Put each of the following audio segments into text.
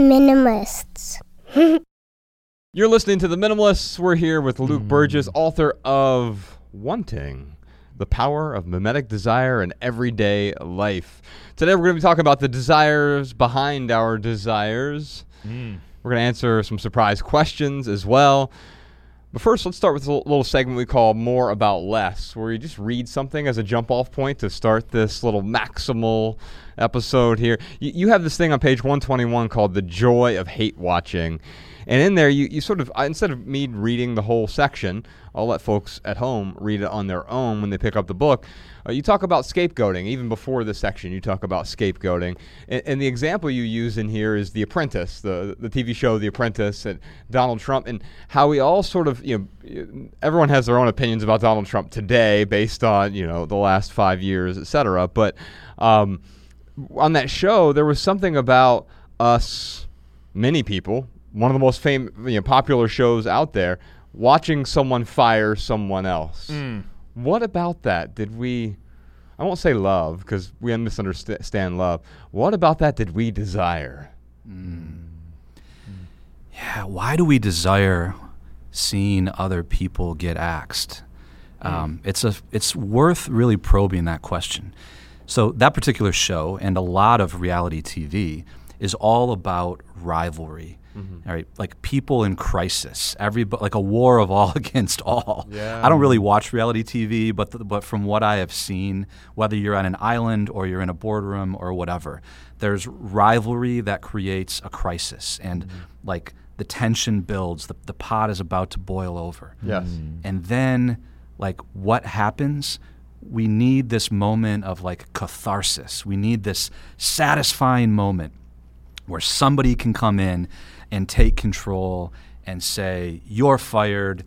minimalists. You're listening to The Minimalists. We're here with Luke Mm. Burgis, author of Wanting The Power of Mimetic Desire in Everyday Life. Today, we're going to be talking about the desires behind our desires. Mm. We're going to answer some surprise questions as well. But first, let's start with a little segment we call More About Less, where you just read something as a jump off point to start this little maximal episode here. You, have this thing on page 121 called The Joy of Hate Watching. And in there, you, you sort of, uh, instead of me reading the whole section, I'll let folks at home read it on their own when they pick up the book. Uh, you talk about scapegoating. Even before this section, you talk about scapegoating. And, and the example you use in here is The Apprentice, the, the TV show The Apprentice, and Donald Trump, and how we all sort of, you know, everyone has their own opinions about Donald Trump today based on, you know, the last five years, et cetera. But um, on that show, there was something about us, many people, one of the most fam- you know, popular shows out there, watching someone fire someone else. Mm. What about that did we? I won't say love because we misunderstand love. What about that did we desire? Yeah, why do we desire seeing other people get axed? Um, it's a it's worth really probing that question. So that particular show and a lot of reality TV is all about rivalry. Mm-hmm. all right, like people in crisis, every like a war of all against all. Yeah. I don't really watch reality TV, but th- but from what I have seen, whether you're on an island or you're in a boardroom or whatever, there's rivalry that creates a crisis, and mm-hmm. like the tension builds, the the pot is about to boil over. Yes. Mm. And then, like, what happens? We need this moment of like catharsis. We need this satisfying moment where somebody can come in and take control and say, You're fired,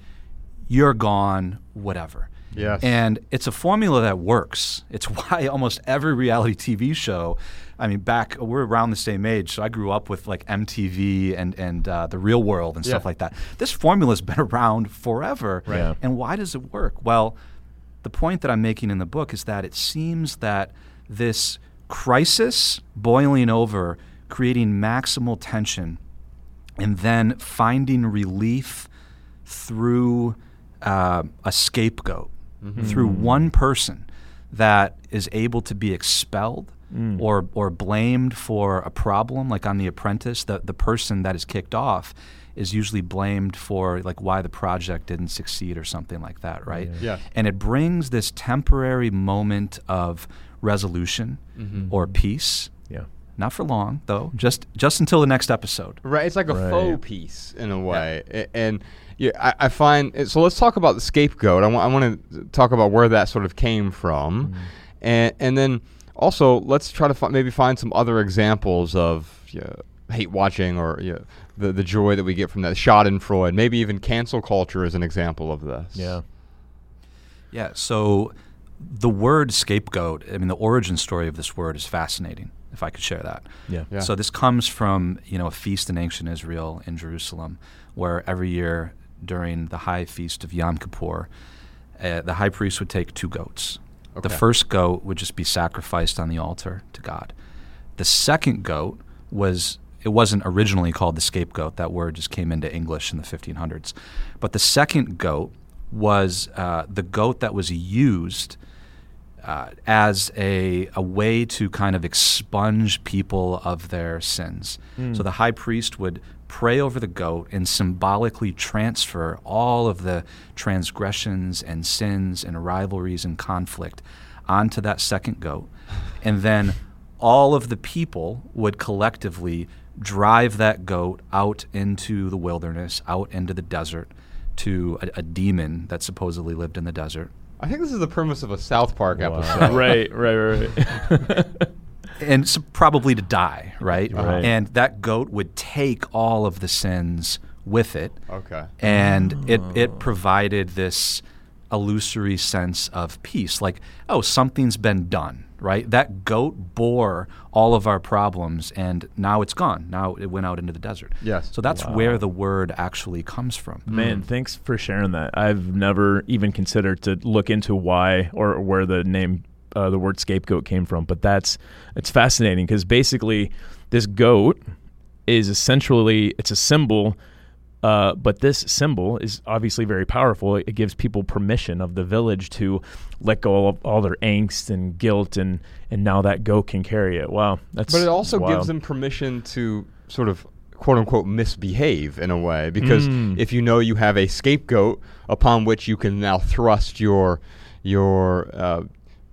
you're gone, whatever. Yes. And it's a formula that works. It's why almost every reality TV show, I mean, back, we're around the same age, so I grew up with like MTV and, and uh, the real world and stuff like that. This formula's been around forever. Right. Yeah. And why does it work? Well, the point that I'm making in the book is that it seems that this crisis boiling over, creating maximal tension, and then finding relief through uh, a scapegoat, mm-hmm. through one person that is able to be expelled mm. or, or blamed for a problem, like on The Apprentice, the, the person that is kicked off is usually blamed for like why the project didn't succeed or something like that, right? Yes. And it brings this temporary moment of resolution mm-hmm. or peace. Yeah. Not for long, though. Just just until the next episode. Right, it's like a Right. faux peace in a way, A- and yeah, I, I find it, so. Let's talk about the scapegoat. I want I want to talk about where that sort of came from, mm-hmm. and and then also let's try to fi- maybe find some other examples of yeah, hate watching or yeah, the the joy that we get from that. Schadenfreude, maybe even cancel culture is an example of this. Yeah. Yeah. So the word scapegoat, I mean, the origin story of this word is fascinating. If I could share that. Yeah. Yeah. So this comes from you know a feast in ancient Israel in Jerusalem, where every year during the high feast of Yom Kippur, uh, the high priest would take two goats. The first goat would just be sacrificed on the altar to God. The second goat was it wasn't originally called the scapegoat. That word just came into English in the 1500s. But the second goat was uh, the goat that was used uh, as a, a way to kind of expunge people of their sins. So the high priest would pray over the goat and symbolically transfer all of the transgressions and sins and rivalries and conflict onto that second goat. And then all of the people would collectively drive that goat out into the wilderness, out into the desert to a, a demon that supposedly lived in the desert. I think this is the premise of a South Park Wow. episode. right, right, right, right. and so probably to die, right? Uh-huh. Right. And that goat would take all of the sins with it, Okay. and it oh. it provided this illusory sense of peace, like oh something's been done, right? That goat bore all of our problems, and now it's gone. Now it went out into the desert. Yes. So that's where the word actually comes from. Man, thanks for sharing that. I've never even considered to look into why or where the name, uh, the word scapegoat came from. But that's it's fascinating because basically, this goat is essentially it's a symbol. Uh, but this symbol is obviously very powerful. It gives people permission of the village to let go of all their angst and guilt, and and now that goat can carry it. Wow, that's. But it also wild. gives them permission to sort of quote unquote misbehave in a way because Mm. if you know you have a scapegoat upon which you can now thrust your your uh,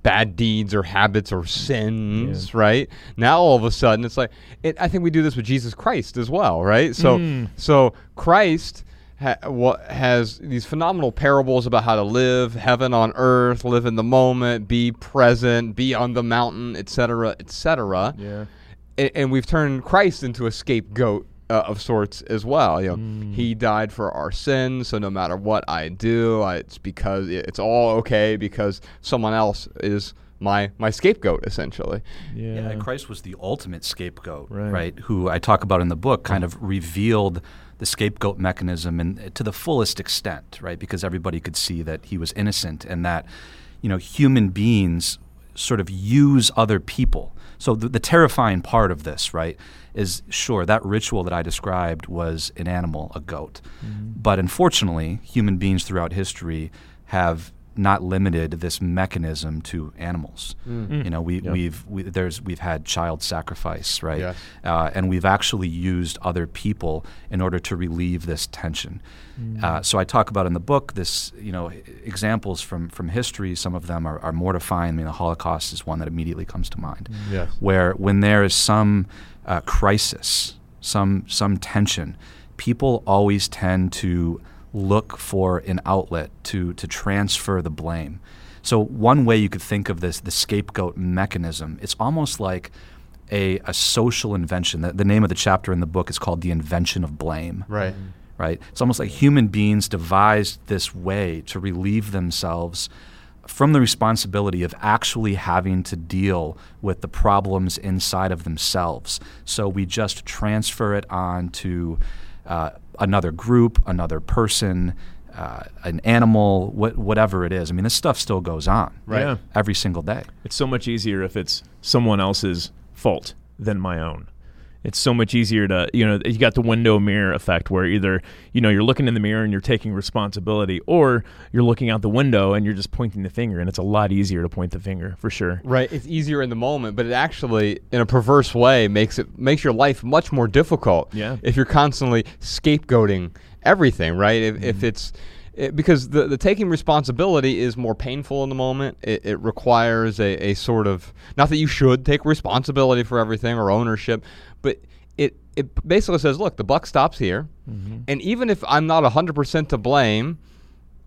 bad deeds or habits or sins, right? Now all of a sudden it's like it, I think we do this with Jesus Christ as well, right? So Mm. so Christ ha, what has these phenomenal parables about how to live heaven on earth, live in the moment, be present, be on the mountain, etc., etc Yeah. and, and we've turned Christ into a scapegoat uh, of sorts as well. You know, he died for our sins, so no matter what I do, I, it's because it's all okay because someone else is my my scapegoat essentially. Yeah. Yeah, Christ was the ultimate scapegoat, Right. right. Who I talk about in the book kind of revealed the scapegoat mechanism and to the fullest extent, right? Because everybody could see that he was innocent and that, you know, human beings sort of use other people. So the, the terrifying part of this, right, is sure that ritual that I described was an animal, a goat, mm-hmm. but unfortunately, human beings throughout history have not limited this mechanism to animals. Mm. You know, we, Yep. we've we, there's we've had child sacrifice, right? Yes. Uh, and we've actually used other people in order to relieve this tension. Uh, so I talk about in the book this, you know, examples from from history. Some of them are, are mortifying. I mean, the Holocaust is one that immediately comes to mind, Yes. where when there is some uh, crisis, some some tension, people always tend to look for an outlet to to transfer the blame. So one way you could think of this, the scapegoat mechanism, it's almost like a, a social invention. The, the name of the chapter in the book is called "The Invention of Blame." Right. right? It's almost like human beings devised this way to relieve themselves from the responsibility of actually having to deal with the problems inside of themselves. So we just transfer it on to uh, another group, another person, uh, an animal, wh- whatever it is. I mean, this stuff still goes on Right. Yeah. every single day. It's so much easier if it's someone else's fault than my own. It's so much easier to, you know, you got the window mirror effect where either, you know, you're looking in the mirror and you're taking responsibility or you're looking out the window and you're just pointing the finger and it's a lot easier to point the finger for sure. Right. It's easier in the moment, but it actually, in a perverse way, makes it makes your life much more difficult. Yeah. If you're constantly scapegoating everything, right? If, if mm-hmm. it's it, because the the taking responsibility is more painful in the moment. It, it requires a, a sort of not that you should take responsibility for everything or ownership, but it it basically says, look, the buck stops here, and even if I'm not hundred percent to blame.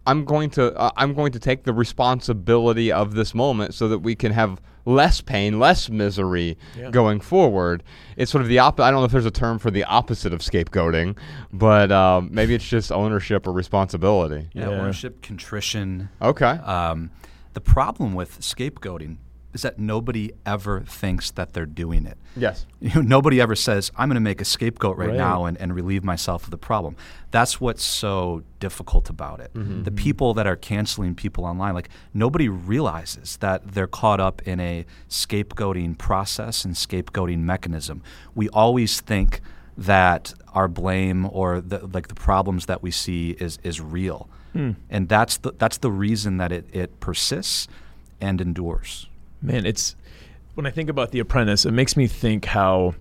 I'm going to uh, I'm going to take the responsibility of this moment so that we can have less pain, less misery Yeah. going forward. It's sort of the opposite. I don't know if there's a term for the opposite of scapegoating, but um, maybe it's just ownership or responsibility. Yeah, Yeah. ownership, contrition. Okay. Um, the problem with scapegoating is that nobody ever thinks that they're doing it. yes. You know, nobody ever says, I'm going to make a scapegoat right, Right. now and, and relieve myself of the problem. That's what's so difficult about it. Mm-hmm. The mm-hmm. people that are canceling people online, like nobody realizes that they're caught up in a scapegoating process and scapegoating mechanism. We always think that our blame or the, like the problems that we see is, is real. Hmm. And that's the, that's the reason that it, it persists and endures. Man, it's when I think about The Apprentice, it makes me think how,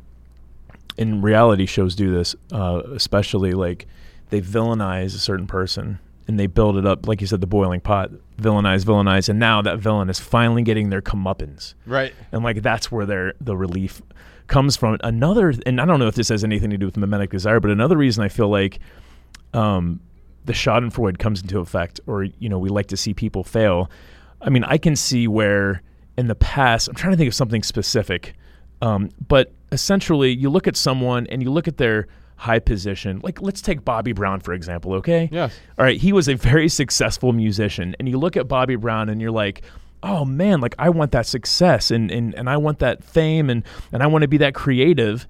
in reality shows do this, uh, especially like they villainize a certain person and they build it up, like you said, the boiling pot, villainize, villainize, and now that villain is finally getting their comeuppance, Right. and like that's where their the relief comes from. Another, and I don't know if this has anything to do with mimetic desire, but another reason I feel like um, the Schadenfreude comes into effect, or you know, we like to see people fail. I mean, I can see where in the past, I'm trying to think of something specific, um, but essentially, you look at someone and you look at their high position. Like, let's take Bobby Brown for example. Okay. Yes. All right, he was a very successful musician, and you look at Bobby Brown and you're like, oh man, like I want that success and and, and I want that fame and and I want to be that creative.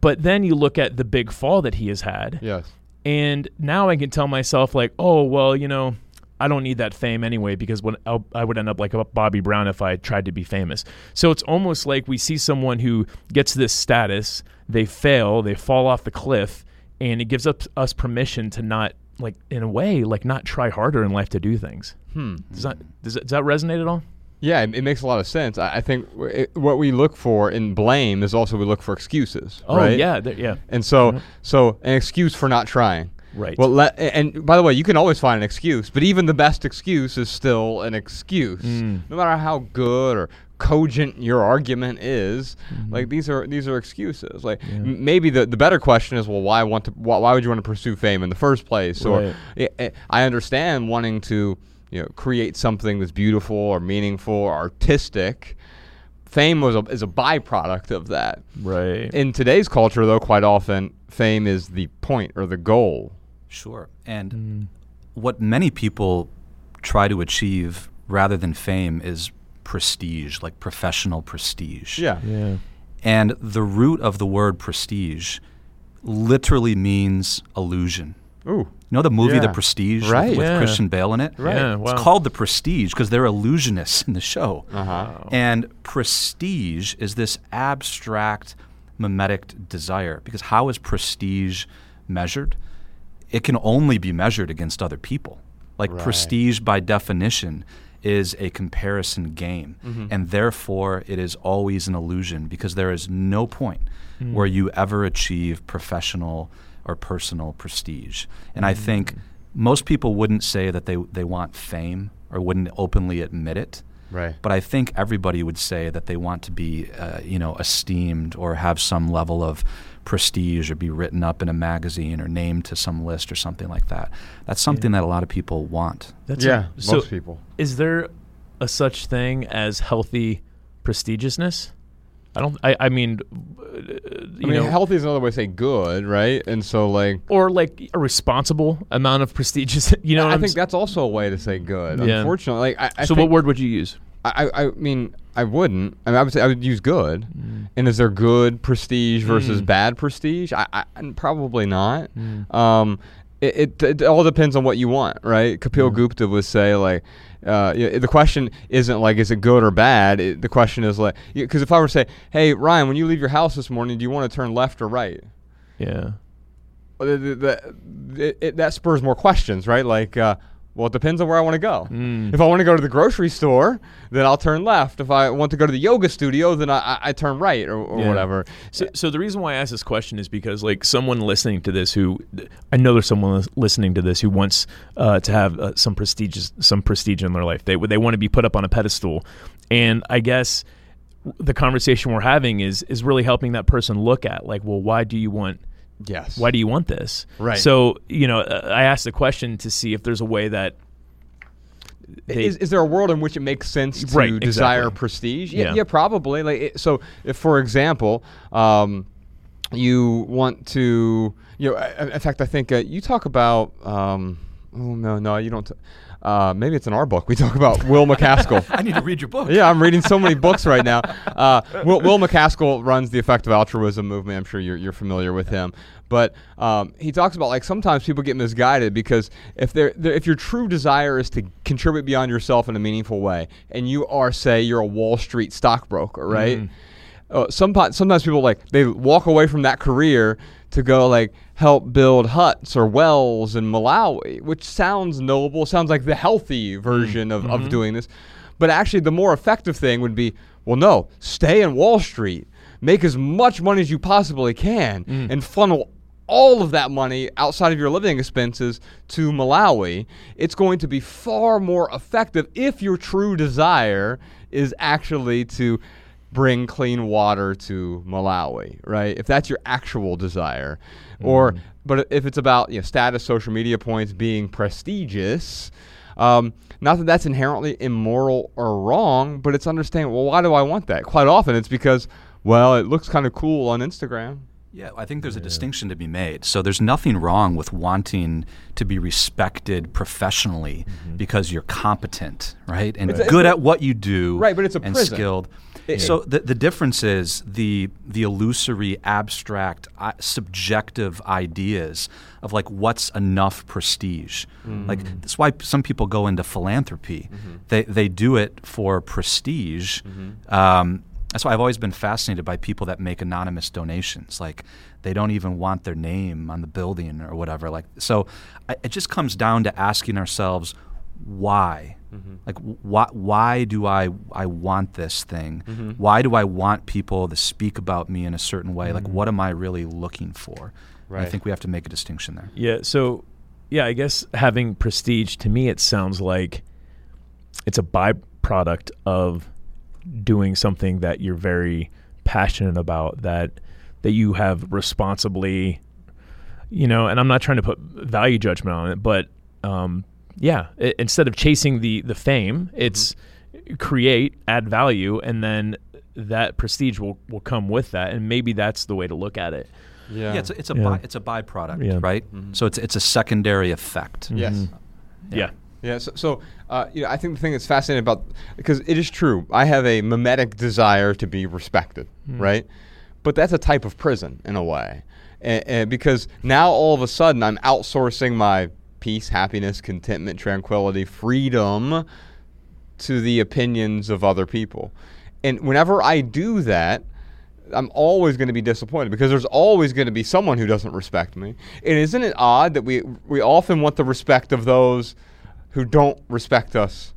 But then you look at the big fall that he has had, Yes. and now I can tell myself like, oh well, you know, I don't need that fame anyway because when I'll, I would end up like a Bobby Brown if I tried to be famous. So it's almost like we see someone who gets this status, they fail, they fall off the cliff, and it gives us, us permission to not like in a way like not try harder in life to do things. Hmm. Does that does, that, does that resonate at all? Yeah, it, it makes a lot of sense. I, I think w- it, what we look for in blame is also we look for excuses. Oh right? yeah, th- yeah. And so, Mhm. so an excuse for not trying. Right. Well, let, and by the way, you can always find an excuse, but even the best excuse is still an excuse, Mm. no matter how good or cogent your argument is. Mm-hmm. Like these are these are excuses. Like m- maybe the, the better question is, well, why want to? Why, why would you want to pursue fame in the first place? Or Right. I- I- I understand wanting to, you know, create something that's beautiful or meaningful or artistic. Fame was a, is a byproduct of that. right. In today's culture, though, quite often fame is the point or the goal. Sure. And Mm. what many people try to achieve rather than fame is prestige, like professional prestige. Yeah. yeah. And the root of the word prestige literally means illusion. Ooh. You know the movie The Prestige with- Right. with, Yeah. Christian Bale in it? Right. Yeah, It's called The Prestige because they're illusionists in the show. Uh huh. And prestige is this abstract mimetic desire because how is prestige measured? It can only be measured against other people. Like Right. prestige by definition is a comparison game Mm-hmm. and therefore it is always an illusion because there is no point where you ever achieve professional or personal prestige. And I think most people wouldn't say that they they want fame or wouldn't openly admit it. Right. But I think everybody would say that they want to be, uh, you know, esteemed or have some level of prestige or be written up in a magazine or named to some list or something like that. That's something that a lot of people want. That's yeah. a- so most people. is there a such thing as healthy prestigiousness? I don't. I, I mean, uh, you I mean, know, healthy is another way to say good, right? And so, like, or like a responsible amount of prestigious. You know, what I I'm think s- that's also a way to say good. Yeah. Unfortunately, like, I, I so. think What word would you use? I, I mean, I wouldn't. I mean, I would say I would use good. Mm. And is there good prestige versus Mm. bad prestige? I, I probably not. Mm. Um, it, it, it all depends on what you want, right? Kapil Gupta would say like, uh, the question isn't like is it good or bad. It, the question is like, because if I were to say, hey Ryan, when you leave your house this morning, do you want to turn left or right? Yeah. The- the- the- it, that spurs more questions, right? Like, uh, well, it depends on where I want to go. Mm. If I want to go to the grocery store, then I'll turn left. If I want to go to the yoga studio, then I, I, I turn right or, or Yeah. whatever. So, so the reason why I ask this question is because, like, someone listening to this who, I know there's someone listening to this who wants uh, to have uh, some prestigious, some prestige in their life. They they want to be put up on a pedestal, and I guess the conversation we're having is is really helping that person look at, like, well, why do you want Yes. why do you want this? Right. So you know, uh, I asked the question to see if there's a way that they, is, is there a world in which it makes sense to Right, desire exactly. prestige? Yeah, Yeah. yeah, probably. Like, it, so, if for example, um, you want to, you know, I- in fact, I think uh, you talk about. Um, oh no, no, you don't. T- uh, maybe it's in our book. We talk about Will MacAskill. I need to read your book. yeah, I'm reading so many books right now. Uh, Will, Will MacAskill runs the effective altruism movement. I'm sure you're, you're familiar with him. But um, he talks about like sometimes people get misguided because if they're, they're if your true desire is to contribute beyond yourself in a meaningful way, and you are say you're a Wall Street stockbroker, right? Mhm. Uh, sometimes sometimes people like they walk away from that career to go like help build huts or wells in Malawi, which sounds noble, sounds like the healthy mm. version of, of mm-hmm. doing this. But actually, the more effective thing would be well, no, stay in Wall Street, make as much money as you possibly can, mm. and funnel all of that money outside of your living expenses to Malawi. It's going to be far more effective if your true desire is actually to bring clean water to Malawi, right? If that's your actual desire, or but if it's about you know status, social media points, being prestigious, um, not that that's inherently immoral or wrong, but it's understanding. Well, why do I want that? Quite often, it's because well, it looks kind of cool on Instagram. Yeah, I think there's a distinction to be made. So there's nothing wrong with wanting to be respected professionally because you're competent, right? And It's good a- at what you do. Right, but it's a and prison. skilled. So the the difference is the the illusory, abstract, uh, subjective ideas of like what's enough prestige. Like that's why some people go into philanthropy. They they do it for prestige. Um, that's why I've always been fascinated by people that make anonymous donations. Like they don't even want their name on the building or whatever. Like so, I, it just comes down to asking ourselves why. Mm-hmm. Like why why do I I want this thing? Mm-hmm. Why do I want people to speak about me in a certain way? Like what mm-hmm. am I really looking for? And I think we have to make a distinction there. Yeah. So, yeah, I guess having prestige to me, it sounds like it's a byproduct of doing something that you're very passionate about that that you have responsibly, you know. And I'm not trying to put value judgment on it, but um, yeah, i instead of chasing the the fame, it's create, add value, and then that prestige will will come with that, and maybe that's the way to look at it. Yeah. Yeah, it's a, it's a Yeah. by, it's a byproduct, Yeah. right? So it's it's a secondary effect. yes. Mhm. Yeah. Yeah, so, so uh, you know, I think the thing that's fascinating about because it is true, I have a mimetic desire to be respected, right? But that's a type of prison in a way, and, and because now all of a sudden I'm outsourcing my peace, happiness, contentment, tranquility, freedom to the opinions of other people, and whenever I do that. I'm always going to be disappointed because there's always going to be someone who doesn't respect me. And isn't it odd that we we often want the respect of those who don't respect us?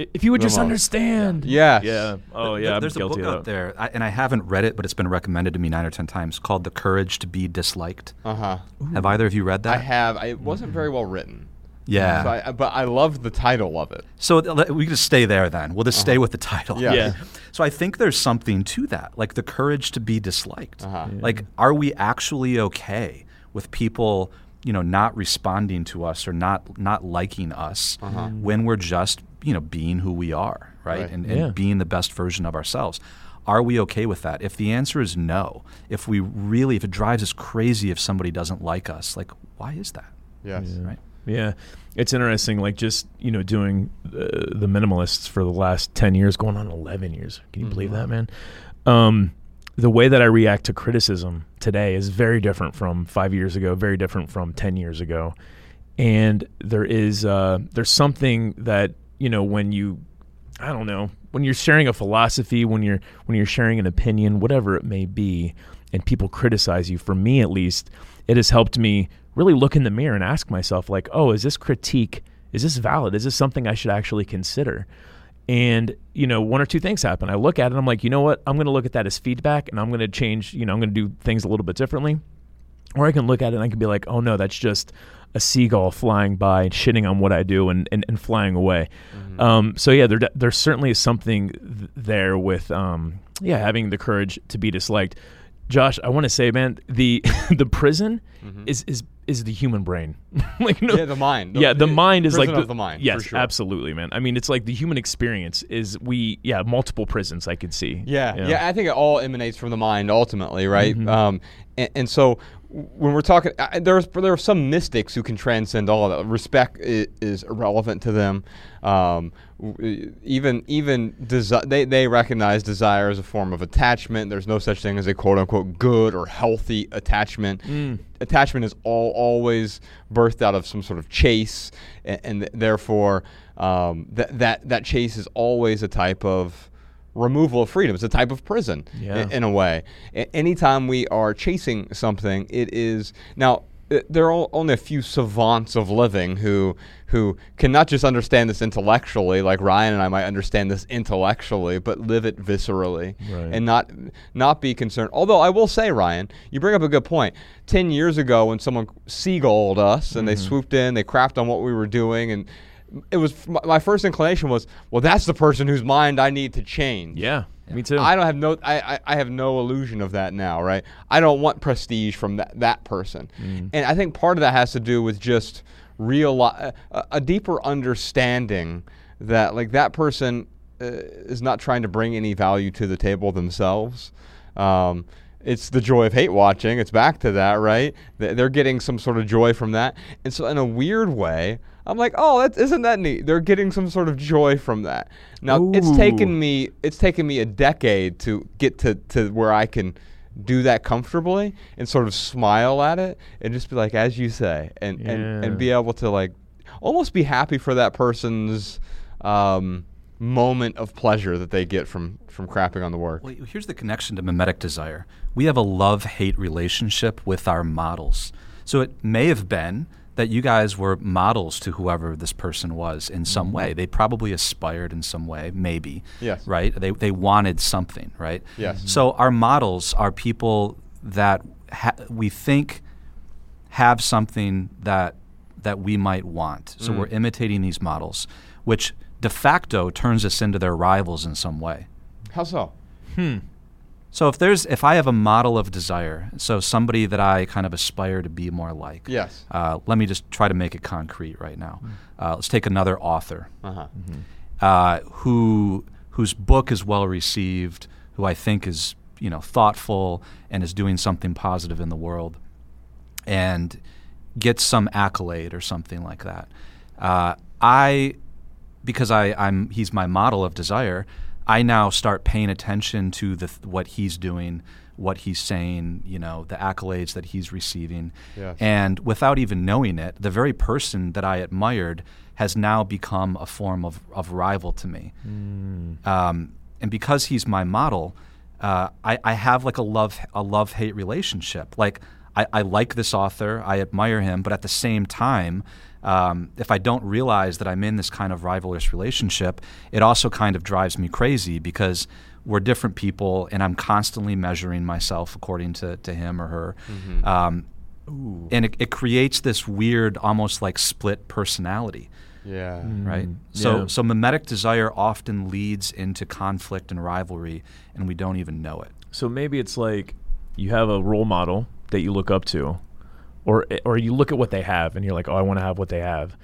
I- If you would just most. understand. Yeah. Yeah. Oh Th- yeah. I'm There's a guilty book of out that. there, I, and I haven't read it, but it's been recommended to me nine or ten times, called "The Courage to Be Disliked." Uh huh. Have either of you read that? I have. I, it wasn't very well written. Yeah. So I, but I love the title of it. So th- let- we can just stay there then. We'll just stay with the title. Yeah. Yeah. So I think there's something to that, like the courage to be disliked. Uh-huh. Yeah. Like, are we actually okay with people, you know, not responding to us or not not liking us when we're just, you know, being who we are, right? Right. And, and Yeah. being the best version of ourselves. Are we okay with that? If the answer is no, if we really, if it drives us crazy if somebody doesn't like us, like, why is that? Yes. Right? Yeah, it's interesting. Like just you know doing uh, the minimalists for the last ten years, going on eleven years. Can you believe that, man? Um, the way that I react to criticism today is very different from five years ago. Very different from ten years ago. And there is uh, there's something that you know when you I don't know when you're sharing a philosophy, when you're when you're sharing an opinion, whatever it may be, and people criticize you. For me, at least, it has helped me really look in the mirror and ask myself, like, oh, is this critique? Is this valid? Is this something I should actually consider? And you know, one or two things happen. I look at it, I'm like, you know what? I'm going to look at that as feedback, and I'm going to change. You know, I'm going to do things a little bit differently. Or I can look at it and I can be like, oh no, that's just a seagull flying by, shitting on what I do and, and, and flying away. Um, so yeah, there there certainly is something th- there with um, yeah having the courage to be disliked. Josh, I want to say, man, the the prison is is is the human brain. like no, Yeah, the mind. yeah, the mind is like of the mind, Yes, sure. absolutely, man. I mean, it's like the human experience is we yeah multiple prisons I could see. Yeah, yeah, I think it all emanates from the mind ultimately, right? Um, and, and so when we're talking, I, there's there are some mystics who can transcend all of that. Respect is, is irrelevant to them. Um, even even desi- they they recognize desire as a form of attachment. There's no such thing as a quote unquote good or healthy attachment. Attachment is all always birthed out of some sort of chase, and, and therefore um, that that that chase is always a type of removal of freedom. It's a type of prison Yeah. in, in a way. A- anytime we are chasing something, it is now. uh, There are only a few savants of living who who can not just understand this intellectually, like Ryan and I might understand this intellectually, but live it viscerally Right. and not not be concerned. Although I will say, Ryan, you bring up a good point. Ten years ago, when someone seagulled us and they Mm-hmm. swooped in, they crapped on what we were doing, and it was my, my first inclination was, well, that's the person whose mind I need to change. yeah, me too. I don't have no I, I, I have no illusion of that now, right? I don't want prestige from that, that person. Mm. And I think part of that has to do with just real a, a deeper understanding that like that person uh, is not trying to bring any value to the table themselves. Um, it's the joy of hate watching. It's back to that, right? They're getting some sort of joy from that, and so in a weird way, I'm like, oh, that isn't that neat? They're getting some sort of joy from that. Now it's taken me it's taken me a decade to get to to where I can do that comfortably and sort of smile at it and just be like, as you say, and and, and be able to like almost be happy for that person's um, moment of pleasure that they get from from crapping on the work. Well, here's the connection to mimetic desire. We have a love hate relationship with our models. So it may have been that you guys were models to whoever this person was in some mm-hmm. way. They probably aspired in some way, maybe. Yes. Right? They, they wanted something, right? Yes. Mm-hmm. So our models are people that ha- we think have something that that we might want. So mm. we're imitating these models, which de facto turns us into their rivals in some way. How so? Hmm. So if there's if I have a model of desire, so somebody that I kind of aspire to be more like. Yes. Uh, let me just try to make it concrete right now. Uh, let's take another author Uh huh. uh, who whose book is well received, who I think is you know thoughtful and is doing something positive in the world, and gets some accolade or something like that. Uh, I, because I I'm he's my model of desire. I now start paying attention to the what he's doing, what he's saying, you know, the accolades that he's receiving, Yes. and without even knowing it, the very person that I admired has now become a form of, of rival to me. Um, and because he's my model, uh, I, I have like a love a love hate relationship. Like I, I like this author, I admire him, but at the same time, um, if I don't realize that I'm in this kind of rivalrous relationship, it also kind of drives me crazy because we're different people, and I'm constantly measuring myself according to, to him or her. Um, and it, it creates this weird, almost like split personality Yeah. right? Mm, So, yeah. so mimetic desire often leads into conflict and rivalry, and we don't even know it. So maybe it's like you have a role model that you look up to, or or you look at what they have and you're like, oh, I want to have what they have.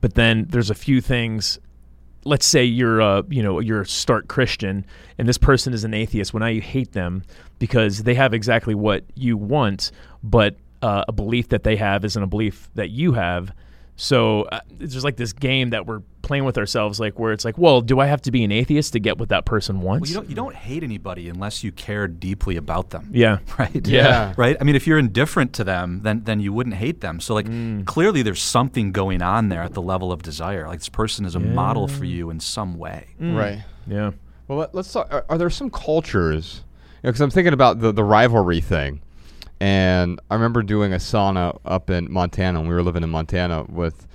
But then there's a few things. Let's say you're a you know you're a stark Christian and this person is an atheist. Well, now you hate them because they have exactly what you want, but uh, a belief that they have isn't a belief that you have. So uh, it's just like this game that we're playing with ourselves, like where it's like, well, do I have to be an atheist to get what that person wants? Well, you don't you don't hate anybody unless you care deeply about them. yeah. Right. Yeah. Right. I mean, if you're indifferent to them, then then you wouldn't hate them. So like Mm. clearly there's something going on there at the level of desire. Like this person is a model for you in some way. Right. Yeah. Well, let, let's talk. Are, are there some cultures? Because I'm thinking about the the rivalry thing, and I remember doing a sauna up in Montana. when we were living in Montana with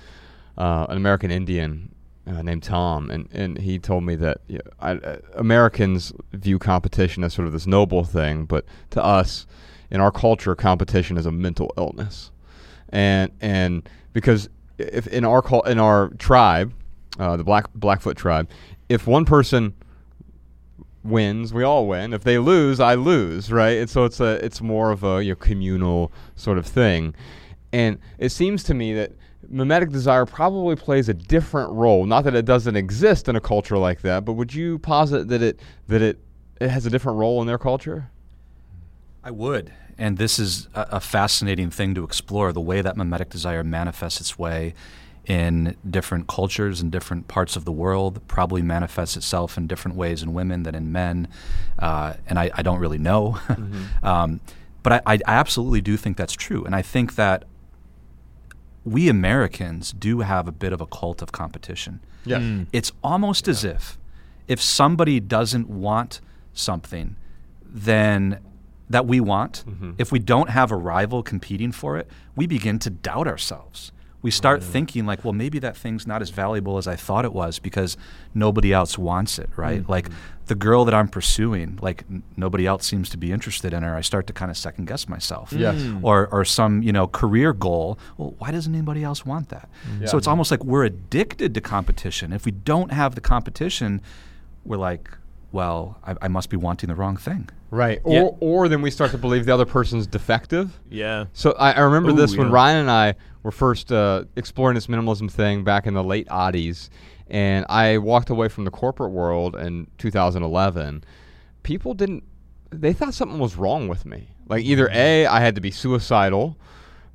uh, an American Indian uh, named Tom, and and he told me that you know, I, uh, Americans view competition as sort of this noble thing, but to us, in our culture, competition is a mental illness, and and because if in our cul- in our tribe, uh, the Black Blackfoot tribe, if one person wins, we all win. If they lose, I lose, right? And so it's a it's more of a you know, communal sort of thing. And it seems to me that mimetic desire probably plays a different role. Not that it doesn't exist in a culture like that, but would you posit that it that it it has a different role in their culture? I would. And this is a, a fascinating thing to explore the way that mimetic desire manifests its way in different cultures and different parts of the world, probably manifests itself in different ways in women than in men. Uh, and I, I don't really know. um, but I, I absolutely do think that's true. And I think that we Americans do have a bit of a cult of competition. Yes. Mm. It's almost as if if somebody doesn't want something, then that we want, if we don't have a rival competing for it, we begin to doubt ourselves. We start thinking like, well, maybe that thing's not as valuable as I thought it was because nobody else wants it, right? Mm-hmm. Like the girl that I'm pursuing, like n- nobody else seems to be interested in her. I start to kind of second guess myself Yes. Mm. or, or some you know career goal. Well, why doesn't anybody else want that? Mm-hmm. So Yeah. it's almost like we're addicted to competition. If we don't have the competition, we're like, well, I, I must be wanting the wrong thing. Right. Or Yeah. or then we start to believe the other person's defective. Yeah. So I, I remember Ooh, this when. Ryan and I were first uh, exploring this minimalism thing back in the late oddies, and I walked away from the corporate world in 2011. People didn't they thought something was wrong with me. Like either A, I had to be suicidal,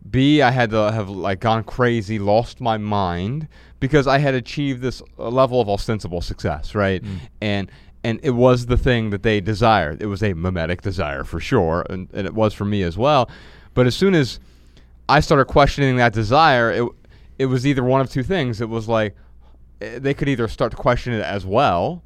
B, I had to have like gone crazy, lost my mind because I had achieved this uh, level of ostensible success, right? And and it was the thing that they desired. It was a mimetic desire for sure, and, and it was for me as well. But as soon as I started questioning that desire, it it was either one of two things. It was like eh, they could either start to question it as well,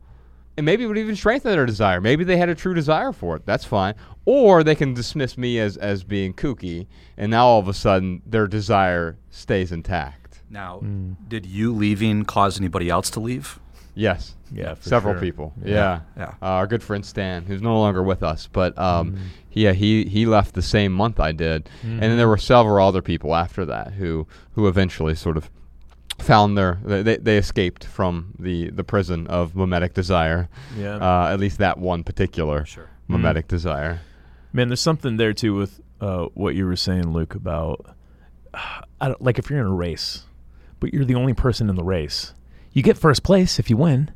and maybe it would even strengthen their desire. Maybe they had a true desire for it. That's fine. Or they can dismiss me as as being kooky, and now all of a sudden their desire stays intact. Now, did you leaving cause anybody else to leave? Yes. Yeah, Several sure. people. Yeah. Yeah. Uh, our good friend Stan, who's no longer with us, but um, Mm. yeah, he he left the same month I did, and then there were several other people after that who who eventually sort of found their they, they- escaped from the the prison of mimetic desire. Yeah. Uh, at least that one particular Sure. mimetic desire. Man, there's something there too with uh, what you were saying, Luke, about I don't, like if you're in a race, but you're the only person in the race, you get first place if you win.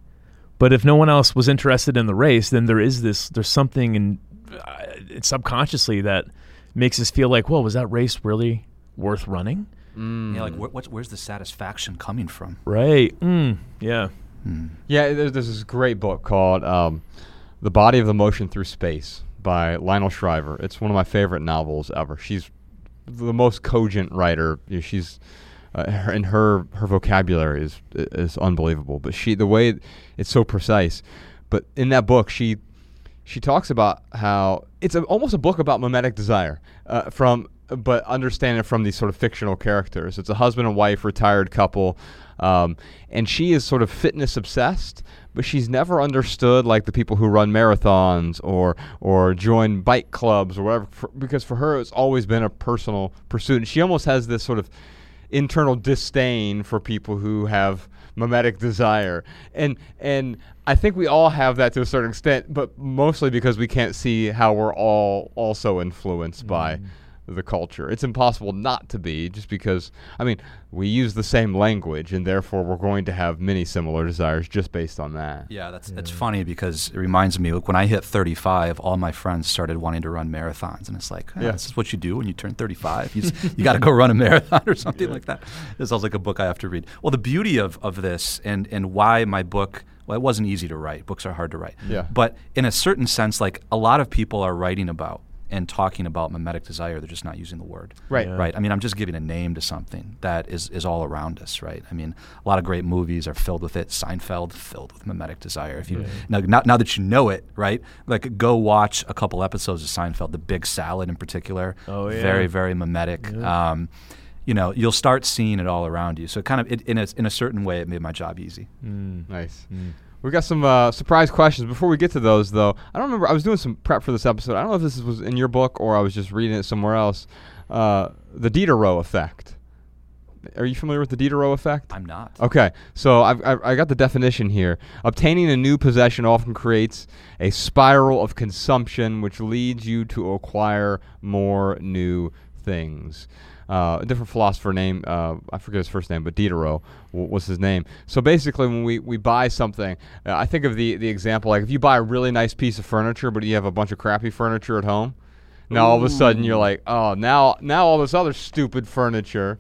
But if no one else was interested in the race, then there is this. There's something in uh, subconsciously that makes us feel like, well, was that race really worth running? Mm. Yeah, like wh- what's, where's the satisfaction coming from? Right. Mm, yeah. Yeah, there's, there's this great book called um, "The Body of the Motion Through Space" by Lionel Shriver. It's one of my favorite novels ever. She's the most cogent writer. You know, she's uh, her, and her her vocabulary is is unbelievable. But she the way it's so precise. But in that book, she she talks about how it's a, almost a book about mimetic desire uh, from but understand it from these sort of fictional characters it's a husband and wife retired couple um, and she is sort of fitness obsessed but she's never understood like the people who run marathons or or join bike clubs or whatever for, because for her it's always been a personal pursuit and she almost has this sort of internal disdain for people who have mimetic desire. And and I think we all have that to a certain extent but mostly because we can't see how we're all also influenced by mm-hmm. The culture it's impossible not to be just because I mean we use the same language and therefore we're going to have many similar desires just based on that Yeah, that's it's funny because it reminds me like when I hit 35, all my friends started wanting to run marathons, and it's like, "Ah, Yeah. this is what you do when you turn 35. You, s- you got to go run a marathon or something like that. This sounds like a book I have to read. Well, the beauty of, of this and and why my book. Well, it wasn't easy to write. Books are hard to write. Yeah. But in a certain sense, like a lot of people are writing about and talking about mimetic desire. They're just not using the word. Right. Yeah. Right. I mean, I'm just giving a name to something that is, is all around us, right? I mean, a lot of great movies are filled with it. Seinfeld, filled with mimetic desire. If you now, now, now that you know it, right? Like, go watch a couple episodes of Seinfeld. The Big Salad, in particular. Oh, yeah. Very, very mimetic. Um, you know, you'll start seeing it all around you. So, kind of, it, in a, in a certain way, it made my job easy. Mm. Nice. We got some uh, surprise questions. Before we get to those, though, I don't remember. I was doing some prep for this episode. I don't know if this was in your book or I was just reading it somewhere else. Uh, the Diderot effect. Are you familiar with the Diderot effect? I'm not. Okay, so I've, I've, I got the definition here. Obtaining a new possession often creates a spiral of consumption, which leads you to acquire more new things. Uh, a different philosopher named uh, I forget his first name, but Diderot was his name. So basically, when we, we buy something, uh, I think of the the example like if you buy a really nice piece of furniture, but you have a bunch of crappy furniture at home. Now all of a sudden you're like, oh, now now all this other stupid furniture.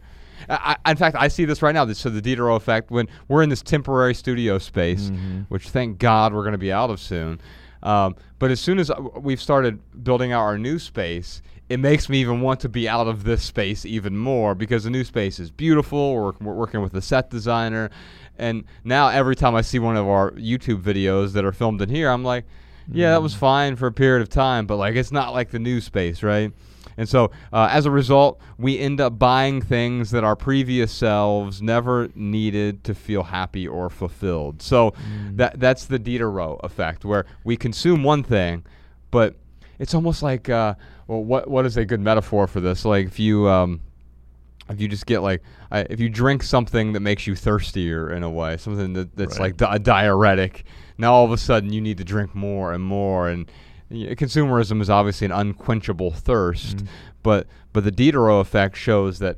I, in fact, I see this right now. This, so the Diderot effect when we're in this temporary studio space, which thank God we're going to be out of soon. Um, but as soon as we've started building out our new space, it makes me even want to be out of this space even more because the new space is beautiful. We're, we're working with a set designer, and now every time I see one of our YouTube videos that are filmed in here, I'm like, yeah, that was fine for a period of time, but like it's not like the new space, right? And so, uh, as a result, we end up buying things that our previous selves never needed to feel happy or fulfilled. So, that that's the Diderot effect, where we consume one thing, but it's almost like, uh, well, what what is a good metaphor for this? Like if you um, if you just get like uh, if you drink something that makes you thirstier in a way, something that, that's Right. like di- a diuretic. Now all of a sudden you need to drink more and more, and y- consumerism is obviously an unquenchable thirst. But but the Diderot effect shows that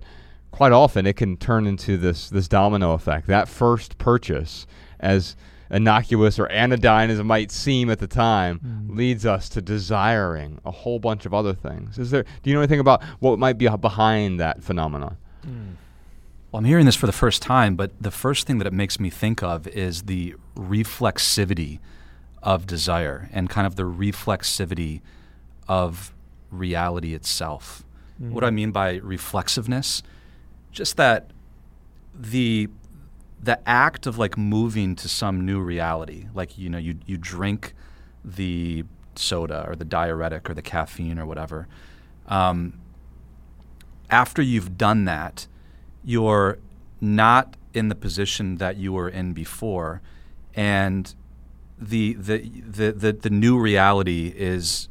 quite often it can turn into this this domino effect. That first purchase, as innocuous or anodyne as it might seem at the time, mm. leads us to desiring a whole bunch of other things. Is there? Do you know anything about what might be behind that phenomenon? Mm. Well, I'm hearing this for the first time, but the first thing that it makes me think of is the reflexivity of desire and kind of the reflexivity of reality itself. Mm. What do I mean by reflexiveness? Just that the the act of like moving to some new reality, like you know, you you drink the soda or the diuretic or the caffeine or whatever. Um, after you've done that, you're not in the position that you were in before, and the the the the, the new reality is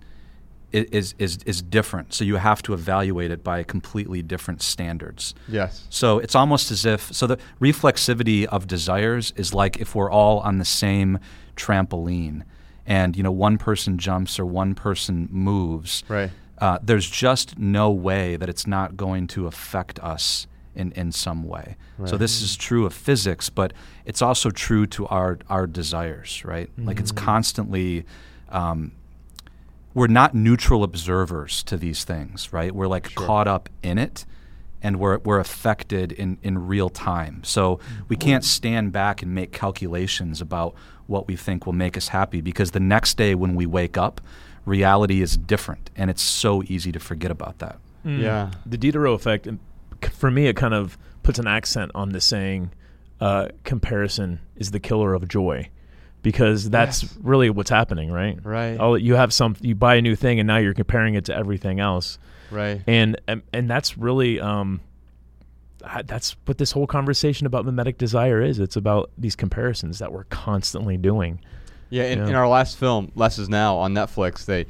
is is is different. So you have to evaluate it by completely different standards. Yes. So it's almost as if so the reflexivity of desires is like if we're all on the same trampoline, and you know one person jumps or one person moves. Right. Uh, there's just no way that it's not going to affect us in, in some way. Right. So this is true of physics, but it's also true to our our desires, right? Like it's constantly. Um, we're not neutral observers to these things, right? We're like caught up in it and we're, we're affected in, in real time. So we can't stand back and make calculations about what we think will make us happy because the next day when we wake up, reality is different and it's so easy to forget about that. Yeah. The Diderot effect, and for me, it kind of puts an accent on the saying, uh, comparison is the killer of joy. Because that's Yes. really what's happening, right? Right. All, you have some, you buy a new thing, and now you're comparing it to everything else, Right. and and, and that's really um, that's what this whole conversation about mimetic desire is. It's about these comparisons that we're constantly doing. Yeah, in, Yeah. in our last film, Less Is Now on Netflix, they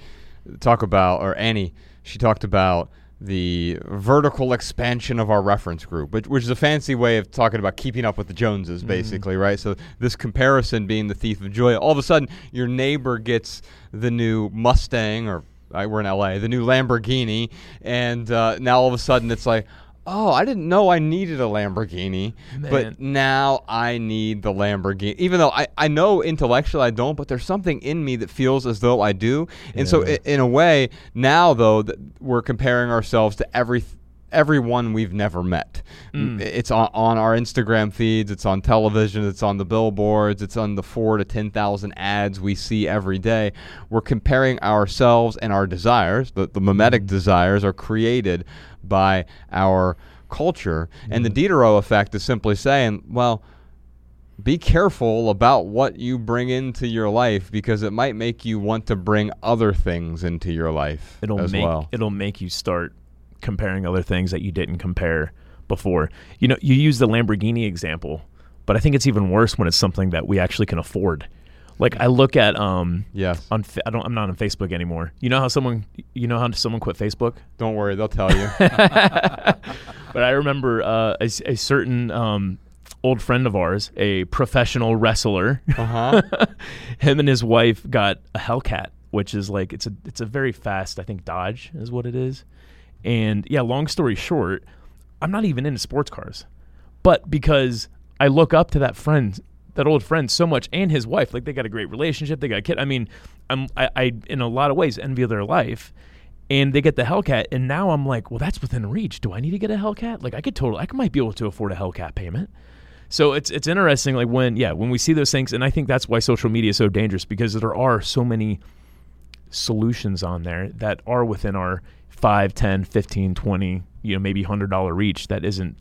talk about, or Annie, she talked about the vertical expansion of our reference group, which, which is a fancy way of talking about keeping up with the Joneses, basically, right? So this comparison being the thief of joy. All of a sudden, your neighbor gets the new Mustang, or uh, we're in LA, the new Lamborghini, and uh, now all of a sudden it's like, oh, I didn't know I needed a Lamborghini, Man. but now I need the Lamborghini. Even though I, I know intellectually I don't, but there's something in me that feels as though I do. And so, Yeah. i- in a way, now though, that we're comparing ourselves to every everyone we've never met. Mm. It's on, on our Instagram feeds, it's on television, it's on the billboards, it's on the four to 10,000 ads we see every day. We're comparing ourselves and our desires, the, the mimetic desires are created by our culture. And the Diderot effect is simply saying, well, be careful about what you bring into your life because it might make you want to bring other things into your life It'll as make well. it'll make you start comparing other things that you didn't compare before. You know, you use the Lamborghini example, but I think it's even worse when it's something that we actually can afford. Like I look at um Yes. on I don't I'm not on Facebook anymore. You know how someone you know how someone quit Facebook? Don't worry, they'll tell you. But I remember uh, a, a certain um, old friend of ours, a professional wrestler. uh huh. him and his wife got a Hellcat, which is like it's a it's a very fast, I think Dodge is what it is. And yeah, long story short, I'm not even into sports cars. But because I look up to that friend, that old friend so much and his wife, like they got a great relationship, they got a kid. I mean, I'm I, I in a lot of ways envy their life. And they get the Hellcat, and now I'm like, well, that's within reach. Do I need to get a Hellcat? Like, I could totally, I might be able to afford a Hellcat payment. So it's it's interesting, like when yeah, when we see those things, and I think that's why social media is so dangerous because there are so many solutions on there that are within our 5 10 15 20 you know maybe $100 reach that isn't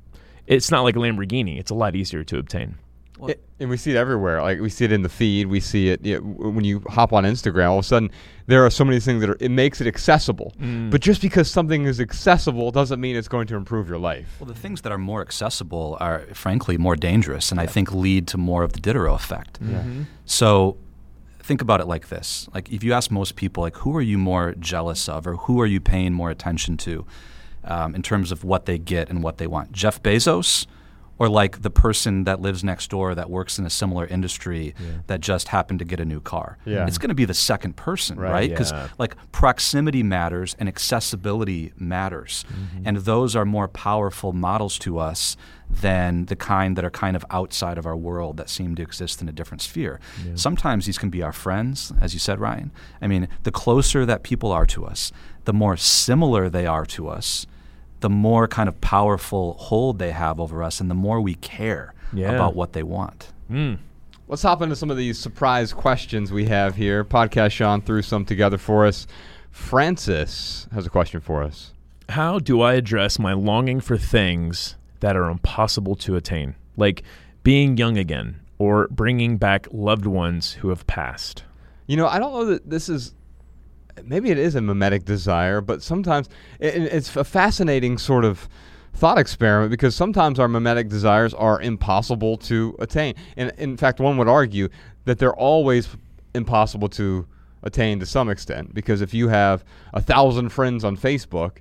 it's not like a lamborghini it's a lot easier to obtain It- and we see it everywhere. Like we see it in the feed. We see it you know, when you hop on Instagram. All of a sudden, there are so many things that are. It makes it accessible. Mm. But just because something is accessible doesn't mean it's going to improve your life. Well, the things that are more accessible are, frankly, more dangerous, and I think lead to more of the Diderot effect. So, think about it like this: like if you ask most people, like who are you more jealous of, or who are you paying more attention to, um, in terms of what they get and what they want, Jeff Bezos or like the person that lives next door that works in a similar industry that just happened to get a new car. Yeah. It's going to be the second person, Right. right? Because Yeah. like proximity matters and accessibility matters. Mm-hmm. And those are more powerful models to us than the kind that are kind of outside of our world that seem to exist in a different sphere. Sometimes these can be our friends, as you said, Ryan. I mean, the closer that people are to us, the more similar they are to us, the more kind of powerful hold they have over us, and the more we care Yeah. about what they want. Mm. Let's hop into some of these surprise questions we have here. Podcast Sean threw some together for us. Francis has a question for us. How do I address my longing for things that are impossible to attain, like being young again or bringing back loved ones who have passed? You know, I don't know that this is. Maybe it is a mimetic desire, but sometimes it, it- it's a fascinating sort of thought experiment because sometimes our mimetic desires are impossible to attain. And in fact, one would argue that they're always impossible to attain to some extent because if you have a thousand friends on Facebook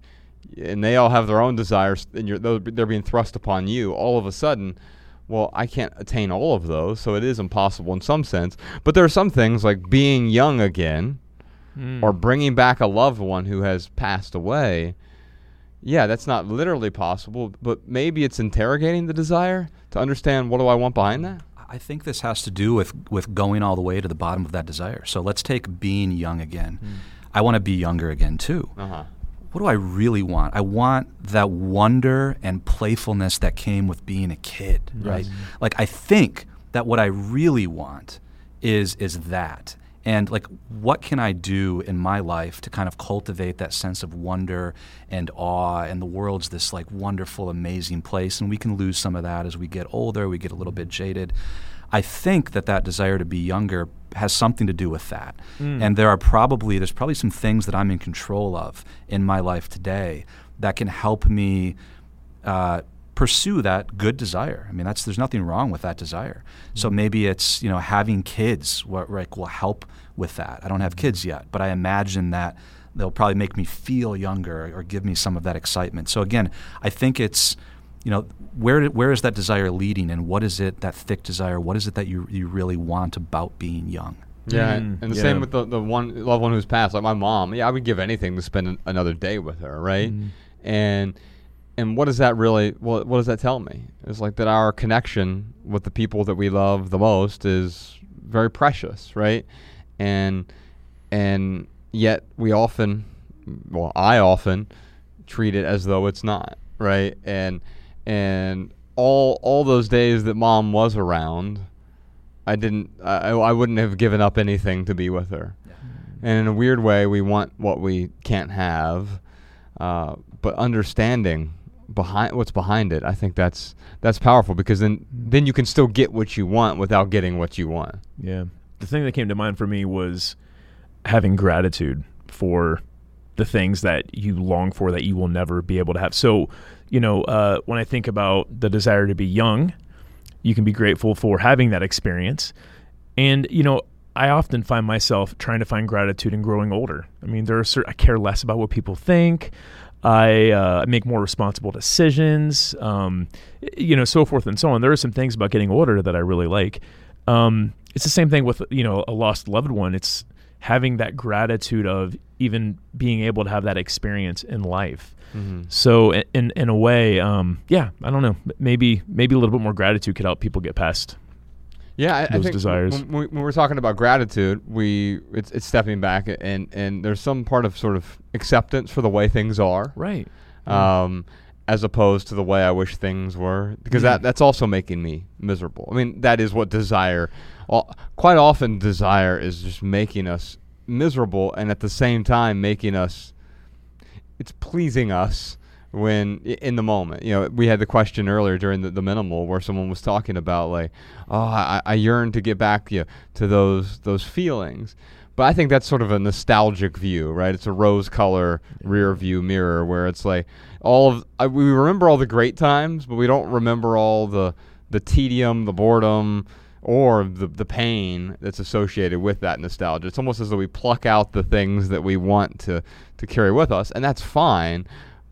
and they all have their own desires and they're being thrust upon you, all of a sudden, well, I can't attain all of those, so it is impossible in some sense. But there are some things like being young again or bringing back a loved one who has passed away. Yeah, that's not literally possible, but maybe it's interrogating the desire to understand what do I want behind that? I think this has to do with, with going all the way to the bottom of that desire. So let's take being young again. I want to be younger again too. Uh-huh. What do I really want? I want that wonder and playfulness that came with being a kid, right? Like I think that what I really want is is that. And like what can I do in my life to kind of cultivate that sense of wonder and awe and the world's this like wonderful amazing place and we can lose some of that as we get older, we get a little bit jaded. I think that that desire to be younger has something to do with that. And there are probably there's probably some things that I'm in control of in my life today that can help me uh, pursue that good desire. I mean, that's there's nothing wrong with that desire. So mm-hmm. maybe it's you know having kids what like will help with that. I don't have mm-hmm. kids yet, but I imagine that they'll probably make me feel younger or give me some of that excitement. So again, I think it's you know where where is that desire leading, and what is it that thick desire? What is it that you you really want about being young? Yeah, Mm, and the yeah. same with the, the one loved one who's passed. Like my mom, yeah, I would give anything to spend an, another day with her, right? And and what does that really? What what does that tell me? It's like that our connection with the people that we love the most is very precious, right? And and yet we often, well, I often treat it as though it's not, right? And and all all those days that mom was around, I didn't. I, I wouldn't have given up anything to be with her. And in a weird way, we want what we can't have, uh, but understanding behind what's behind it, I think that's that's powerful because then then you can still get what you want without getting what you want. Yeah. The thing that came to mind for me was having gratitude for the things that you long for that you will never be able to have. So, you know, uh, when I think about the desire to be young, you can be grateful for having that experience. And, you know, I often find myself trying to find gratitude in growing older. I mean, there are certain, I care less about what people think. I uh, make more responsible decisions, um, you know, so forth and so on. There are some things about getting older that I really like. Um, it's the same thing with you know a lost loved one. It's having that gratitude of even being able to have that experience in life. So i- in in a way, um, yeah, I don't know. Maybe maybe a little bit more gratitude could help people get past. Yeah, I, I Those think desires. When, when when we're talking about gratitude, we it's, it's stepping back and and there's some part of sort of acceptance for the way things are. Right. um, as opposed to the way I wish things were, because that that's also making me miserable. I mean, that is what desire. Well, quite often, desire is just making us miserable, and at the same time, making us. It's pleasing us when in the moment. You know, we had the question earlier during the, the minimal where someone was talking about like, oh, I, I yearn to get back you know, to those those feelings. But I think that's sort of a nostalgic view, right? It's a rose color rear view mirror where it's like all of I, we remember all the great times, but we don't remember all the the tedium, the boredom, or the the pain that's associated with that nostalgia. It's almost as though we pluck out the things that we want to to carry with us, and that's fine.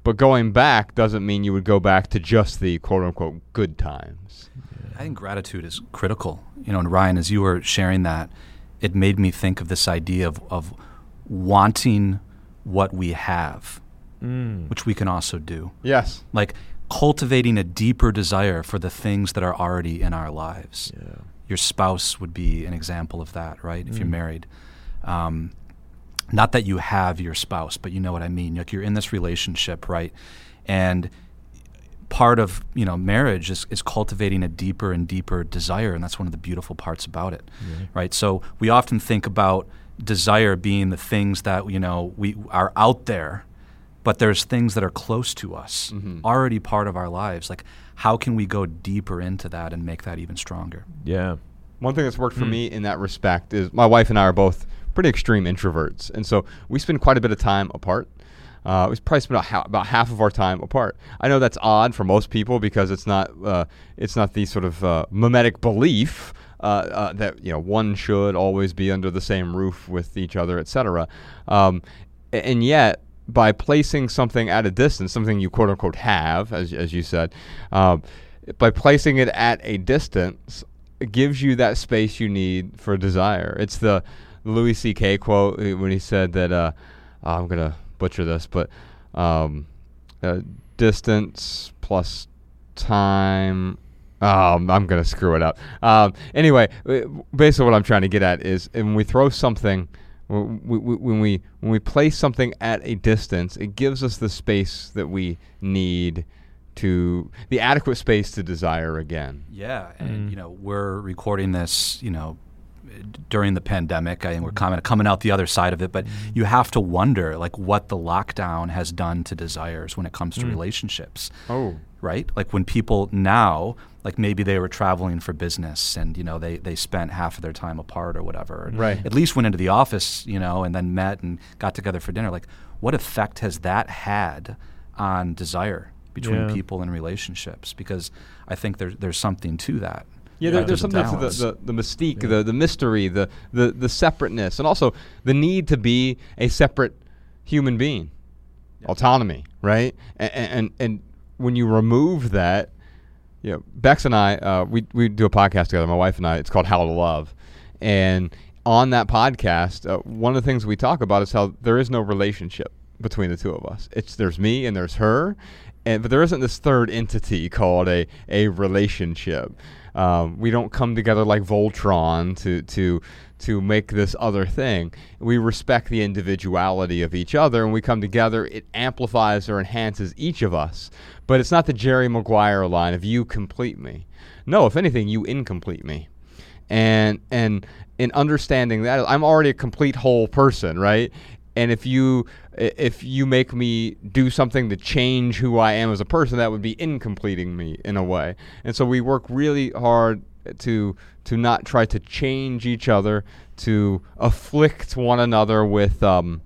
But going back doesn't mean you would go back to just the quote unquote good times. I think gratitude is critical. You know, and Ryan, as you were sharing that, it made me think of this idea of, of wanting what we have, Mm. which we can also do. Yes. Like cultivating a deeper desire for the things that are already in our lives. Yeah. Your spouse would be an example of that, right? If you're Mm. married. Um, not that you have your spouse, but you know what I mean. Like you're in this relationship, right? And part of you know marriage is, is cultivating a deeper and deeper desire, and that's one of the beautiful parts about it, right? So we often think about desire being the things that you know we are out there, but there's things that are close to us, Mhm. already part of our lives. Like how can we go deeper into that and make that even stronger? Yeah. One thing that's worked for Hmm. me in that respect is my wife and I are both pretty extreme introverts, and so we spend quite a bit of time apart. Uh, we probably spend about, ha- about half of our time apart. I know that's odd for most people because it's not uh, it's not the sort of uh, mimetic belief uh, uh, that you know one should always be under the same roof with each other, etc. Um, and yet, by placing something at a distance, something you quote unquote have, as as you said, um, by placing it at a distance, gives you that space you need for desire. It's the Louis C.K. quote uh, when he said that uh, I'm gonna butcher this, but um, uh, distance plus time. Um, I'm gonna screw it up. Um, anyway, basically, what I'm trying to get at is, when we throw something, when we when we place something at a distance, it gives us the space that we need to the adequate space to desire again. Yeah, and Mm. you know we're recording this, you know, during the pandemic. I think we're kind of coming out the other side of it, but you have to wonder like what the lockdown has done to desires when it comes to Mm. relationships, Oh, right? Like when people now, like maybe they were traveling for business and you know they they spent half of their time apart or whatever, Right. At least went into the office, you know, and then met and got together for dinner. Like, what effect has that had on desire between Yeah. people and relationships? Because I think there's there's something to that. Yeah, Yeah, there, there's something to the, the, the mystique, the, the mystery, the, the, the separateness, and also the need to be a separate human being. Autonomy, right? And, and, and when you remove that, you know, Bex and I, uh, we, we do a podcast together, my wife and I, it's called How to Love. And on that podcast, uh, one of the things we talk about is how there is no relationship between the two of us. It's there's me and there's her, and but there isn't this third entity called a a relationship. Um, we don't come together like Voltron to to to make this other thing. We respect the individuality of each other, and we come together. It amplifies or enhances each of us. But it's not the Jerry Maguire line of "you complete me." No, if anything, you incomplete me and and in understanding that I'm already a complete whole person, right? And if you if you make me do something to change who I am as a person, that would be incompleting me in a way. And so we work really hard to to not try to change each other, to afflict one another with um,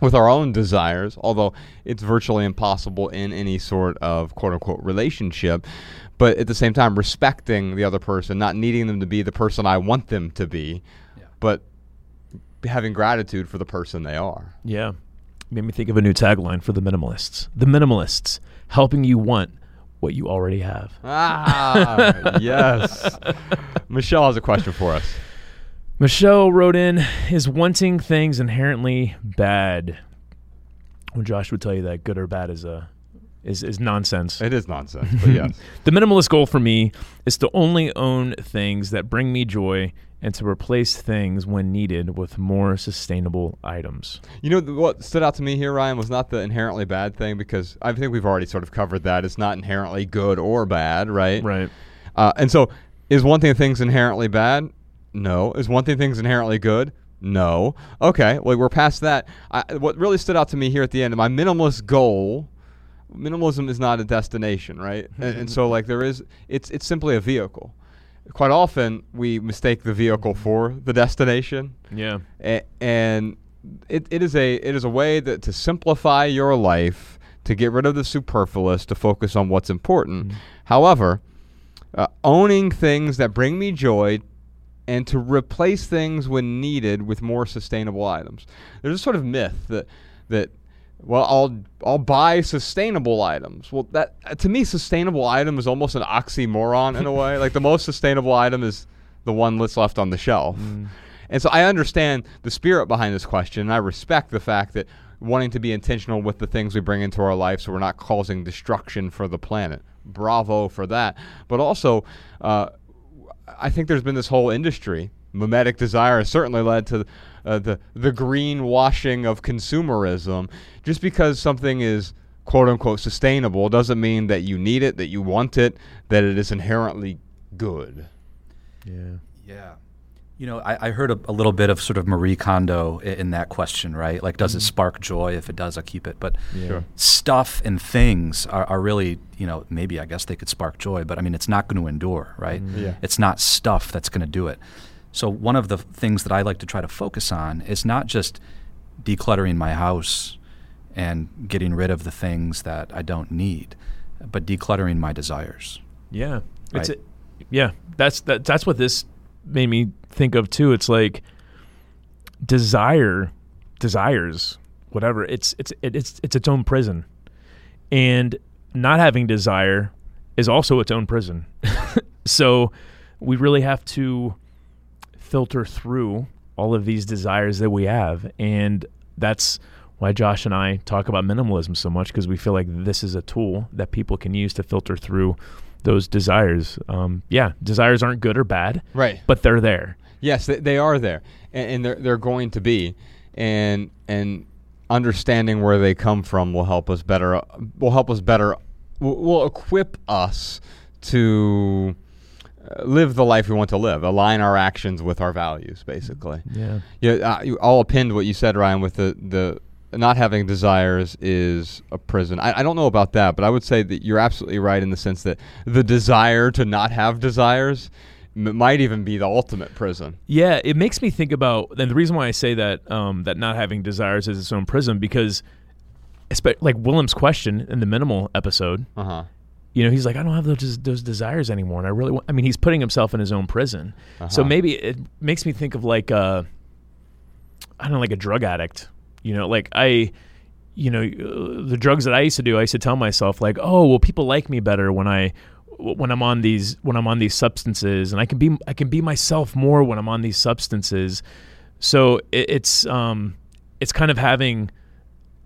with our own desires, although it's virtually impossible in any sort of quote unquote relationship. But at the same time, respecting the other person, not needing them to be the person I want them to be, Yeah. but having gratitude for the person they are. Yeah. Made me think of a new tagline for the minimalists. The minimalists, helping you want what you already have. Ah, yes. Michelle has a question for us. Michelle wrote in, is wanting things inherently bad? When Josh would tell you that good or bad is a is, is nonsense. It is nonsense, but yes. The minimalist goal for me is to only own things that bring me joy and to replace things when needed with more sustainable items. You know th- what stood out to me here, Ryan, was not the inherently bad thing because I think we've already sort of covered that. It's not inherently good or bad, right? Right. Uh, and so, is one thing things inherently bad? No. Is one thing things inherently good? No. Okay. Well, we're past that. I, what really stood out to me here at the end, my minimalist goal. Minimalism is not a destination, right? and, and so, like, there is. It's it's simply a vehicle. Quite often, we mistake the vehicle for the destination. Yeah. a- and it, it is a it is a way that to simplify your life to get rid of the superfluous to focus on what's important. However uh, owning things that bring me joy and to replace things when needed with more sustainable items. There's a sort of myth that that well, I'll I'll buy sustainable items. Well, that to me, sustainable item is almost an oxymoron in a way. Like the most sustainable item is the one that's left on the shelf. Mm. And so I understand the spirit behind this question, and I respect the fact that wanting to be intentional with the things we bring into our life so we're not causing destruction for the planet. Bravo for that. But also, uh, I think there's been this whole industry. Mimetic desire has certainly led to uh, the the greenwashing of consumerism. Just because something is quote unquote sustainable doesn't mean that you need it, that you want it, that it is inherently good. Yeah. Yeah. You know, I, I heard a, a, little bit of sort of Marie Kondo in, in that question, right? Like, does mm-hmm. it spark joy? If it does, I keep it. But yeah. sure. stuff and things are, are, really, you know, maybe I guess they could spark joy, but I mean, it's not going to endure, right? Mm-hmm. Yeah. It's not stuff that's going to do it. So, one of the things that I like to try to focus on is not just decluttering my house and getting rid of the things that I don't need, but decluttering my desires. Yeah. Right? It's a, yeah. That's that, that's what this made me think of too. It's like desire, desires, whatever. It's it's it, it's it's its own prison, and not having desire is also its own prison. so we really have to filter through all of these desires that we have, and that's why Josh and I talk about minimalism so much because we feel like this is a tool that people can use to filter through those desires. Um, yeah, desires aren't good or bad, right? But they're there. Yes, they, they are there, and, and, they're they're going to be, and and understanding where they come from will help us better. Will help us better. Will, will equip us to uh, live the life we want to live. Align our actions with our values, basically. Yeah. Yeah. Uh, you, I'll append what you said, Ryan, with the the not having desires is a prison. I, I, don't know about that, but I would say that you're absolutely right in the sense that the desire to not have desires m- might even be the ultimate prison. Yeah, it makes me think about, and the reason why I say that um, that not having desires is its own prison because, like Willem's question in the minimal episode, uh-huh. You know, he's like, I don't have those those desires anymore, and I really, want, I mean, he's putting himself in his own prison. Uh-huh. So maybe it makes me think of like a, I don't know, like a drug addict you know, like I, you know, uh, the drugs that I used to do, I used to tell myself like, oh, well, people like me better when I when I'm on these when I'm on these substances, and I can be I can be myself more when I'm on these substances. So it, it's um, it's kind of having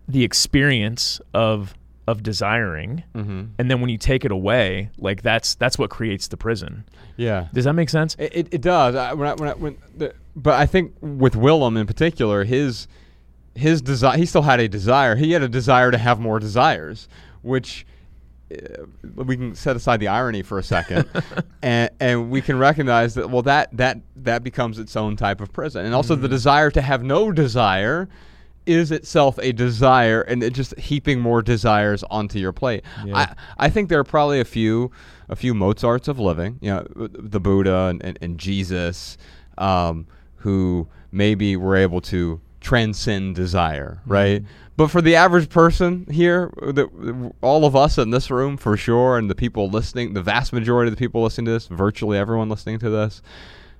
the experience of of desiring mm-hmm. and then when you take it away like that's that's what creates the prison. Yeah. Does that make sense? It, it, it does. I, when I, when I, when the, but i think with willem in particular his his desire he still had a desire. He had a desire to have more desires which uh, we can set aside the irony for a second. And and we can recognize that well that that that becomes its own type of prison. And also mm-hmm. the desire to have no desire is itself a desire and it just heaping more desires onto your plate yeah. I, I think there are probably a few a few mozarts of living you know the buddha and, and, and jesus um, who maybe were able to transcend desire, right? Mm-hmm. But for the average person here, the, all of us in this room for sure, and the people listening, the vast majority of the people listening to this, virtually everyone listening to this,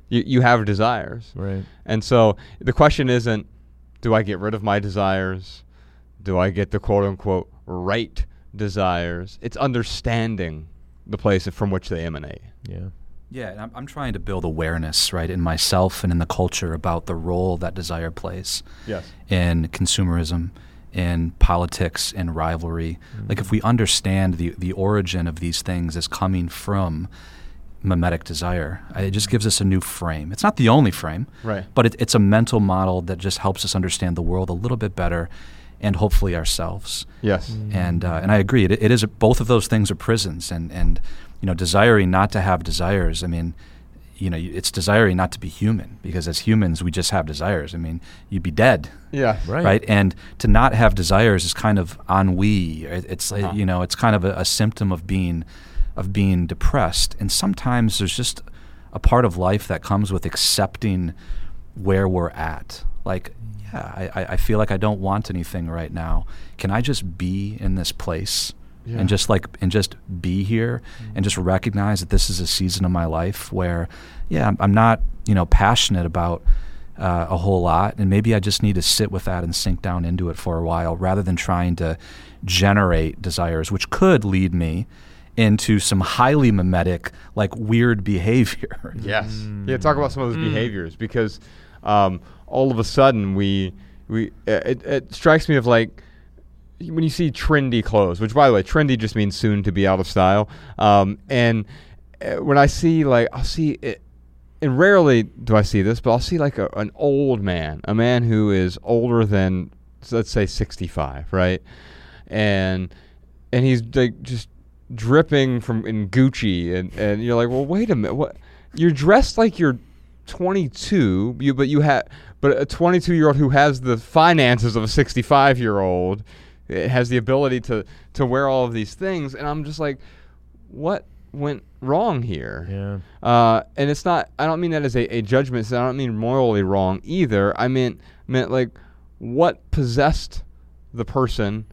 you, you have desires. Right. And so the question isn't, do I get rid of my desires? Do I get the quote unquote right desires? It's understanding the place from which they emanate. Yeah. Yeah, I'm, I'm trying to build awareness, right, in myself and in the culture about the role that desire plays yes. in consumerism, in politics, in rivalry. Mm-hmm. Like, if we understand the, the origin of these things as coming from mimetic desire, it just gives us a new frame. It's not the only frame, right. but it, it's a mental model that just helps us understand the world a little bit better and hopefully ourselves. Yes. Mm-hmm. And, uh, and I agree, it, it is, both of those things are prisons. And, and you know, desiring not to have desires. I mean, you know, it's desiring not to be human because as humans we just have desires. I mean, you'd be dead. Yeah, right. Right, and to not have desires is kind of ennui. It's uh-huh. you know, it's kind of a, a, symptom of being of being depressed. And sometimes there's just a part of life that comes with accepting where we're at. Like, yeah, I, I feel like I don't want anything right now. Can I just be in this place? yeah. and just like and just be here mm-hmm. and just recognize that this is a season of my life where yeah I'm, I'm, not you know passionate about uh, a whole lot, and maybe I just need to sit with that and sink down into it for a while, rather than trying to generate desires, which could lead me into some highly mimetic, like weird behavior. Yes. Yeah. Talk about some of those behaviors because um, all of a sudden we we uh, it, it strikes me of like when you see trendy clothes, which by the way, trendy just means soon to be out of style. Um, and uh, when I see like I'll see it. And rarely do I see this, but I'll see like a, an old man, a man who is older than, let's say, 65, right? And and he's like just dripping from in Gucci, and and you're like, well, wait a minute, what? You're dressed like you're 22, you but you have but a 22 year old who has the finances of a 65 year old has the ability to to wear all of these things, and I'm just like, what went wrong here? Yeah. Uh, and it's not. I don't mean that as a, a judgment. So I don't mean morally wrong either. I meant meant like what possessed the person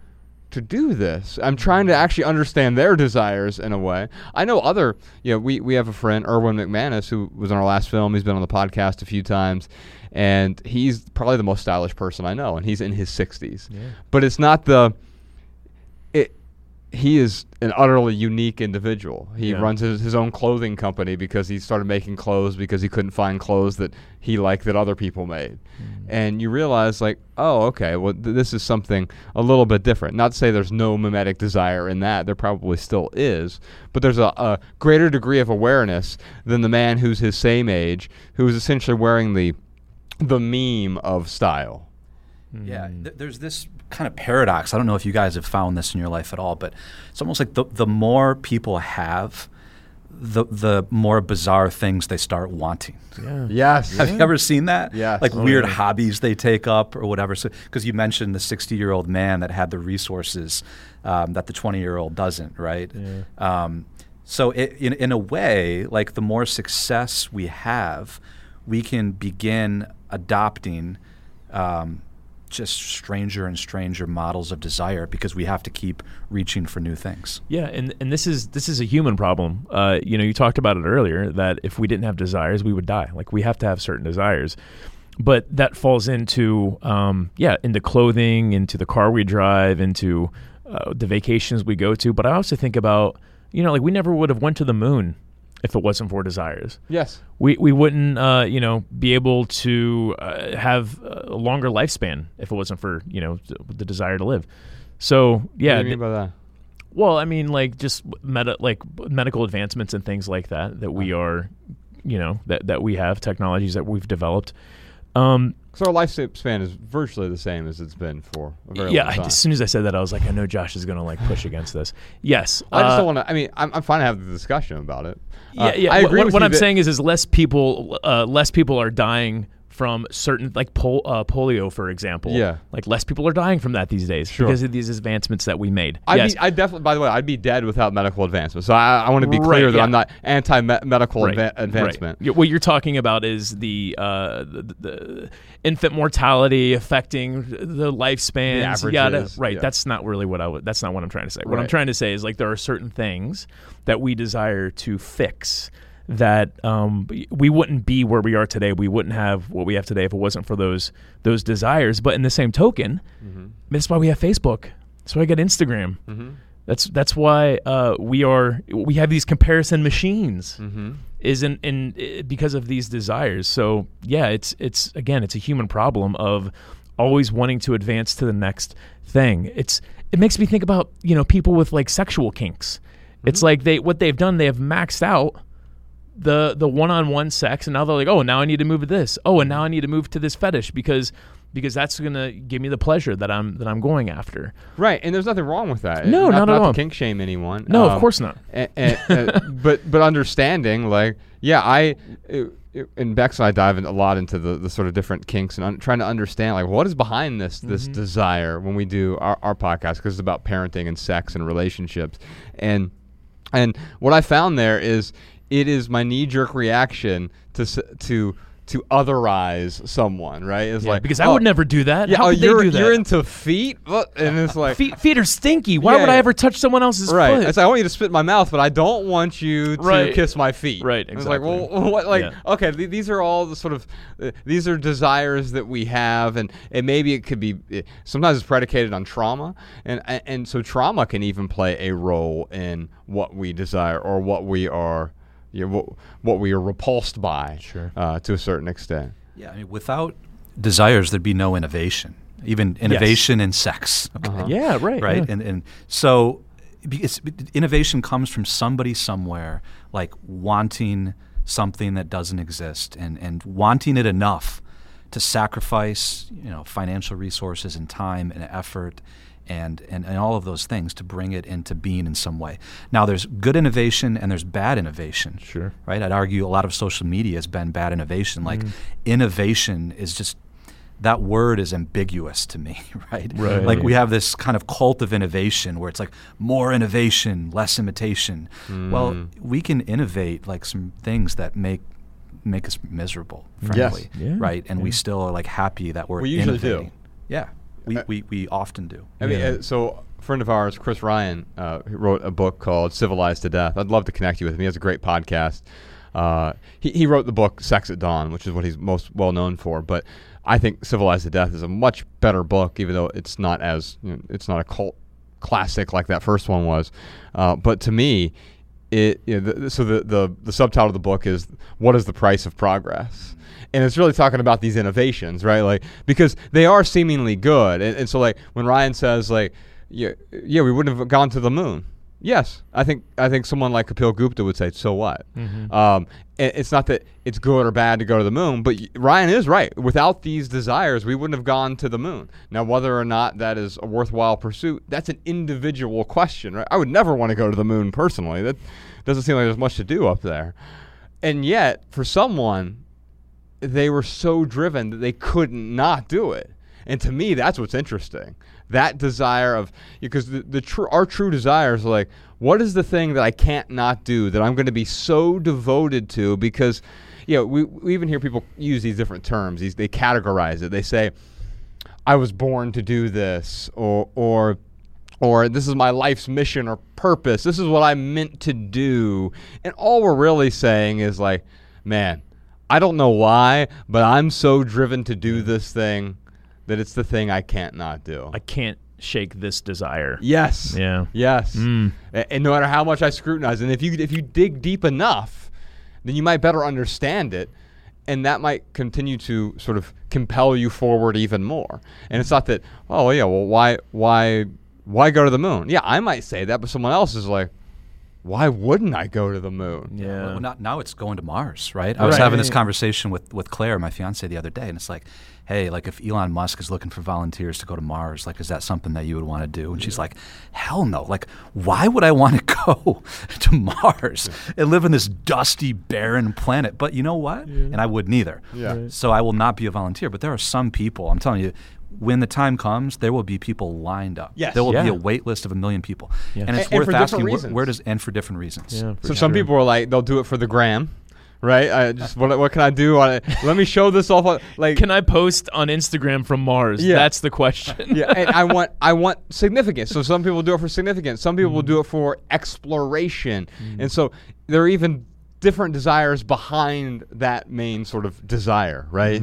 to do this. I'm trying to actually understand their desires in a way. I know other. You know, we we have a friend, Erwin McManus, who was in our last film. He's been on the podcast a few times, and he's probably the most stylish person I know, and he's in his 60s. Yeah. But it's not the. He is an utterly unique individual. He Yeah. runs his, his own clothing company because he started making clothes because he couldn't find clothes that he liked that other people made. Mm. And you realize, like, oh, okay, well, th- this is something a little bit different. Not to say there's no mimetic desire in that, there probably still is, but there's a, a greater degree of awareness than the man who's his same age, who is essentially wearing the the meme of style. Yeah, th- there's this kind of paradox. I don't know if you guys have found this in your life at all, but it's almost like the the more people have, the the more bizarre things they start wanting. Yeah. Yes. Have you ever seen that? Yeah. Like Oh, weird hobbies they take up or whatever. So because you mentioned the 60 year old man that had the resources um, that the 20 year old doesn't, right? Yeah. Um, so it, in in a way, like the more success we have, we can begin adopting. Um, just stranger and stranger models of desire because we have to keep reaching for new things. Yeah, and and this is this is a human problem. Uh, you know, you talked about it earlier that if we didn't have desires, we would die. Like we have to have certain desires, but that falls into um, yeah, into clothing, into the car we drive, into uh, the vacations we go to. But I also think about you know, like we never would have went to the moon if it wasn't for desires. Yes. We we wouldn't uh, you know be able to uh, have a longer lifespan if it wasn't for you know th- the desire to live. So yeah, What do you mean by that? well, I mean, like just meta, like medical advancements and things like that that we are, you know, that that we have technologies that we've developed. Um, So our lifespan is virtually the same as it's been for a very yeah, long I, time. as soon as I said that, I was like, I know Josh is gonna like push against this. Yes, I just uh, don't want to. I mean, I'm, I'm fine to have the discussion about it. Yeah, Uh, yeah. I what- agree what what I'm saying is, is less people, uh, less people are dying from certain, like pol- uh, polio, for example. Yeah. like less people are dying from that these days Sure. because of these advancements that we made. I'd yes, be, I definitely. By the way, I'd be dead without medical advancement. So I, I want to be Right, clear that yeah. I'm not anti-medical Right, adva- advancement. Y- What you're talking about is the, uh, the, the infant mortality affecting the lifespans. The yada. Right. yeah. That's not really what I. That's not what I'm trying to say. What I'm trying to say is like there are certain things that we desire to fix that um, we wouldn't be where we are today. We wouldn't have what we have today if it wasn't for those those desires. But in the same token, Mm-hmm. that's why we have Facebook. That's why I got Instagram. That's that's why uh, we are we have these comparison machines Mm-hmm. is in, in because of these desires. So yeah, it's it's again it's a human problem of always wanting to advance to the next thing. It's it makes me think about you know people with like sexual kinks. It's like they what they've done they have maxed out the the one on one sex and now they're like oh now I need to move to this oh and now I need to move to this fetish because because that's gonna give me the pleasure that I'm that I'm going after. Right, and there's nothing wrong with that. No, not at to all. kink shame anyone. No, Um, of course not. a- a- uh, but but understanding like yeah I it, it- and Bex and I dive in a lot into the, the sort of different kinks and un- trying to understand like what is behind this this Mm-hmm. desire when we do our, our podcast because it's about parenting and sex and relationships and and what I found there is it is my knee jerk reaction to to to otherize someone, right? It's Yeah, like because I oh, would never do that. Yeah, How oh, you're they do that? you're into feet, and it's like feet, feet are stinky. Why Yeah, would I ever touch someone else's right. foot? It's like I want you to spit in my mouth, but I don't want you to Right. kiss my feet. Right, And It's like well, what? Like okay, th- these are all the sort of uh, these are desires that we have, and and maybe it could be uh, sometimes it's predicated on trauma, and and, and so trauma can even play a role in what we desire or what we are. You know, what, what we are repulsed by, Sure. uh, to a certain extent. Yeah, I mean, without desires, there'd be no innovation, even innovation in sex. Okay? Uh-huh. yeah, right. right? yeah. And and so it's, innovation comes from somebody somewhere like wanting something that doesn't exist and and wanting it enough to sacrifice you know financial resources and time and effort and, and, and all of those things to bring it into being in some way. Now, there's good innovation and there's bad innovation. Sure. Right? I'd argue a lot of social media has been bad innovation. Like, Mm. innovation is just that word is ambiguous to me, right? Right. Like we have this kind of cult of innovation where it's like more innovation, less imitation. Well, Mm. we can innovate like some things that make make us miserable, Yes. Yeah. right? And we still are like happy that we're We usually do. innovating. Yeah, we, Uh, we, we often do. I mean, Yeah. uh, so a friend of ours, Chris Ryan, uh, wrote a book called "Civilized to Death." I'd love to connect you with him. He has a great podcast. Uh, he he wrote the book "Sex at Dawn," which is what he's most well known for. But I think "Civilized to Death" is a much better book, even though it's not as you know, it's not a cult classic like that first one was. Uh, but to me, it you know, the, so the, the the subtitle of the book is "What is the price of progress?" and it's really talking about these innovations, right? Like because they are seemingly good, and, and so like when Ryan says like, yeah, yeah, we wouldn't have gone to the moon. Yes, I think I think someone like Kapil Gupta would say, so what? Um, and it's not that it's good or bad to go to the moon, but y- Ryan is right. Without these desires, we wouldn't have gone to the moon. Now, whether or not that is a worthwhile pursuit, that's an individual question, right? I would never want to go to the moon personally. That doesn't seem like there's much to do up there. And yet, for someone, they were so driven that they couldn't not do it. And to me, that's what's interesting. That desire of because the, the true our true desires are like, what is the thing that I can't not do that I'm going to be so devoted to? Because, you know, we, we even hear people use these different terms. These they categorize it. They say, I was born to do this, or or or this is my life's mission or purpose. This is what I'm meant to do. And all we're really saying is like, man, I don't know why, but I'm so driven to do this thing that it's the thing I can't not do. I can't shake this desire. yes. Yeah. Yes. Mm. And no matter how much I scrutinize, and if you if you dig deep enough, then you might better understand it, and that might continue to sort of compel you forward even more. And it's not that, oh yeah, well why why why go to the moon? Yeah, I might say that, but someone else is like, why wouldn't I go to the moon? Yeah. Well, now, now it's going to Mars, right? I was Right. having this conversation with, with Claire, my fiance, the other day, and it's like, hey, like if Elon Musk is looking for volunteers to go to Mars, like is that something that you would want to do? And she's like, hell no. Like, why would I want to go to Mars and live in this dusty, barren planet? But you know what? And I wouldn't either. Yeah. Right. So I will not be a volunteer. But there are some people, I'm telling you, when the time comes, there will be people lined up. Yes. There will be a wait list of a million people. Yeah. And it's And- and worth for asking where, where does, and for different reasons. Yeah, for So some people are like, they'll do it for the gram, right? I just what, what can I do? I, let me show this off. on- Like, Can I post on Instagram from Mars? Yeah. That's the question. yeah, and I want I want significance. So some people do it for significance. Some people will do Mm. it for exploration, and so there are even different desires behind that main sort of desire, right?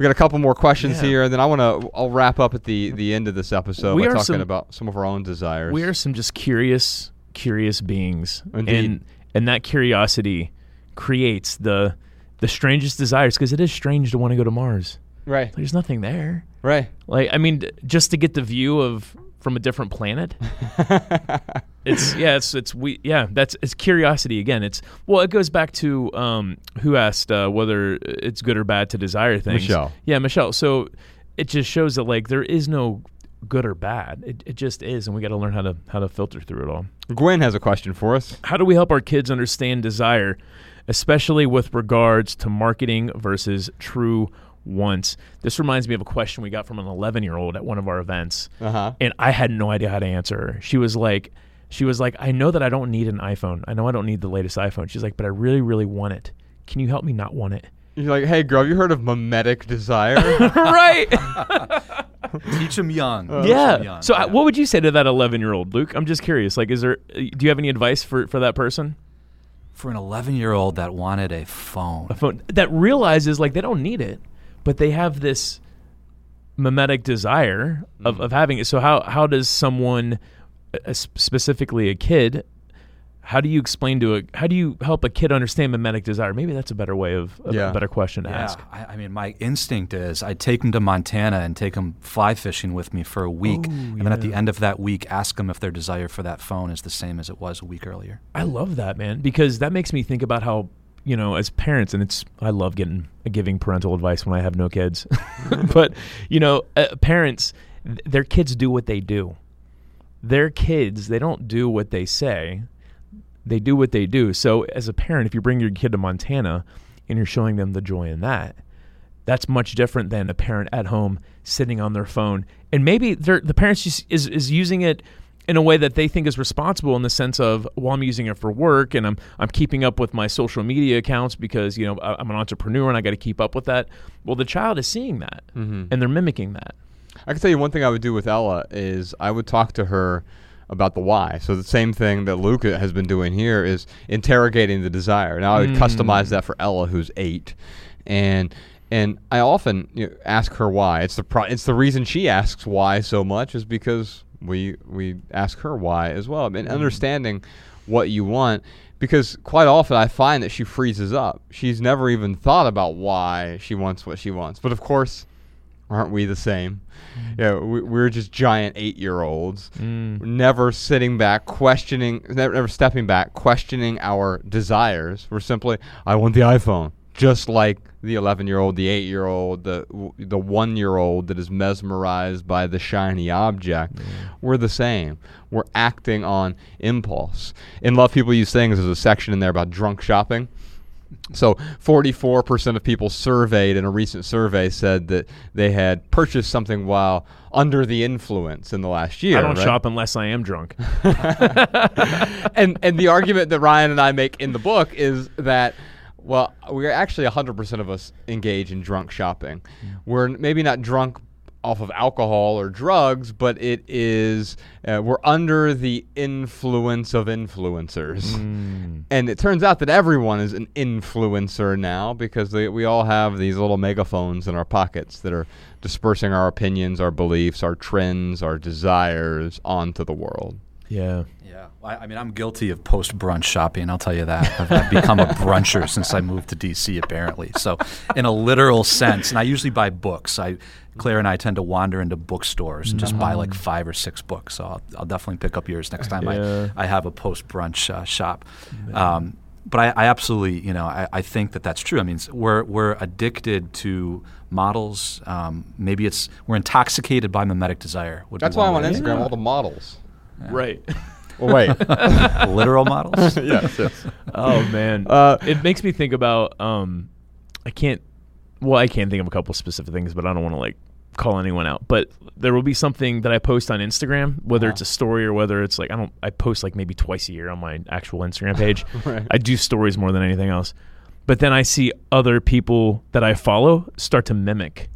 We got a couple more questions. Yeah. here, and then I want to. I'll wrap up at the the end of this episode We by talking some- about some of our own desires. We are some just curious, curious beings, Indeed. and and that curiosity creates the the strangest desires because it is strange to want to go to Mars. right, There's nothing there. right. Like I mean, just to get the view of from a different planet. it's yeah, it's it's we yeah. That's it's curiosity again. It's well, it goes back to um, who asked uh, whether it's good or bad to desire things. Michelle. Yeah, Michelle. So it just shows that like there is no good or bad. It, it just is, and we got to learn how to how to filter through it all. Gwen has a question for us. How do we help our kids understand desire, especially with regards to marketing versus true wants? This reminds me of a question we got from an 11 year old at one of our events, Uh huh. and I had no idea how to answer. She was like, she was like, I know that I don't need an iPhone. I know I don't need the latest iPhone. She's like, but I really, really want it. Can you help me not want it? You're like, hey, girl, have you heard of mimetic desire? right. Teach them young. Teach 'em yeah. young. So, uh, Yeah. what would you say to that 11 year old, Luke? I'm just curious. Like, is there? uh, Do you have any advice for for that person? for an 11 year old that wanted a phone, A phone that realizes like they don't need it, but they have this mimetic desire of, Mm-hmm. of having it. So how how does someone, uh, s- specifically a kid, how do you explain to a how do you help a kid understand mimetic desire? Maybe that's a better way of, of Yeah. a better question to Yeah, ask. I, I mean, my instinct is I'd take them to Montana and take them fly fishing with me for a week, Ooh, and then at the end of that week, ask them if their desire for that phone is the same as it was a week earlier. I love that man because that makes me think about how you know as parents and it's I love getting giving parental advice when I have no kids, but you know uh, parents th- their kids do what they do. Their kids they don't do what they say, they do what they do. So as a parent, if you bring your kid to Montana and you're showing them the joy in that, that's much different than a parent at home sitting on their phone and maybe the parents just is, is using it in a way that they think is responsible in the sense of well I'm using it for work and I'm I'm keeping up with my social media accounts because you know I'm an entrepreneur and I got to keep up with that well the child is seeing that Mm-hmm. and they're mimicking that I can tell you one thing I would do with Ella is I would talk to her about the why. So the same thing that Luke has been doing here is interrogating the desire. Now I would mm. customize that for Ella, who's eight, and and I often you know, ask her why. It's the pro- it's the reason she asks why so much is because we we ask her why as well. And mm. understanding what you want because quite often I find that she freezes up. She's never even thought about why she wants what she wants. But of course, aren't we the same? Yeah, we, we're just giant eight-year-olds, mm. never sitting back, questioning, never, never stepping back, questioning our desires. We're simply, I want the iPhone, just like the 11-year-old, the eight-year-old, the the one-year-old that is mesmerized by the shiny object. We're the same. We're acting on impulse. In Love People Use Things, there's a section in there about drunk shopping. So, 44% of people surveyed in a recent survey said that they had purchased something while under the influence in the last year. I don't right? shop unless I am drunk and and the argument that Ryan and I make in the book is that well, we're actually 100% of us engage in drunk shopping. Mm. We're maybe not drunk off of alcohol or drugs, but it is uh, we're under the influence of influencers. And it turns out that everyone is an influencer now because they, we all have these little megaphones in our pockets that are dispersing our opinions, our beliefs, our trends, our desires onto the world. yeah Yeah, I, I mean, I'm guilty of post brunch shopping. I'll tell you that. I've, I've become a bruncher since I moved to DC, apparently. So, in a literal sense, and I usually buy books. I, Claire and I tend to wander into bookstores and just buy like five or six books. So I'll, I'll definitely pick up yours next time Yeah. I, I have a post brunch uh, shop. Um, but I, I absolutely, you know, I, I think that that's true. I mean, we're we're addicted to models. Um, maybe it's we're intoxicated by mimetic desire. would be That's why I'm on Instagram, say all the models. right Well, wait. literal models. yes, yes. oh man Uh, it makes me think about um i can't well i can't think of a couple specific things but i don't want to like call anyone out but there will be something that i post on instagram whether Uh-huh. it's a story or whether it's like i don't i post like maybe twice a year on my actual instagram page Right. i do stories more than anything else but then i see other people that i follow start to mimic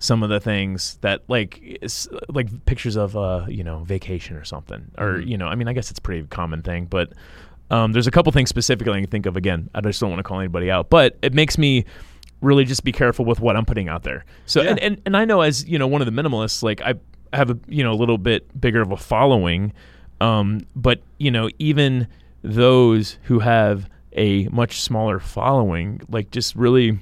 some of the things that like like pictures of uh you know vacation or something or Mhm. you know i mean i guess it's a pretty common thing but um, there's a couple things specifically I can think of. Again, I just don't want to call anybody out, but it makes me really just be careful with what I'm putting out there. So, Yeah. and, and and I know as you know one of the minimalists, like I have a you know a little bit bigger of a following, um, but you know even those who have a much smaller following, like just really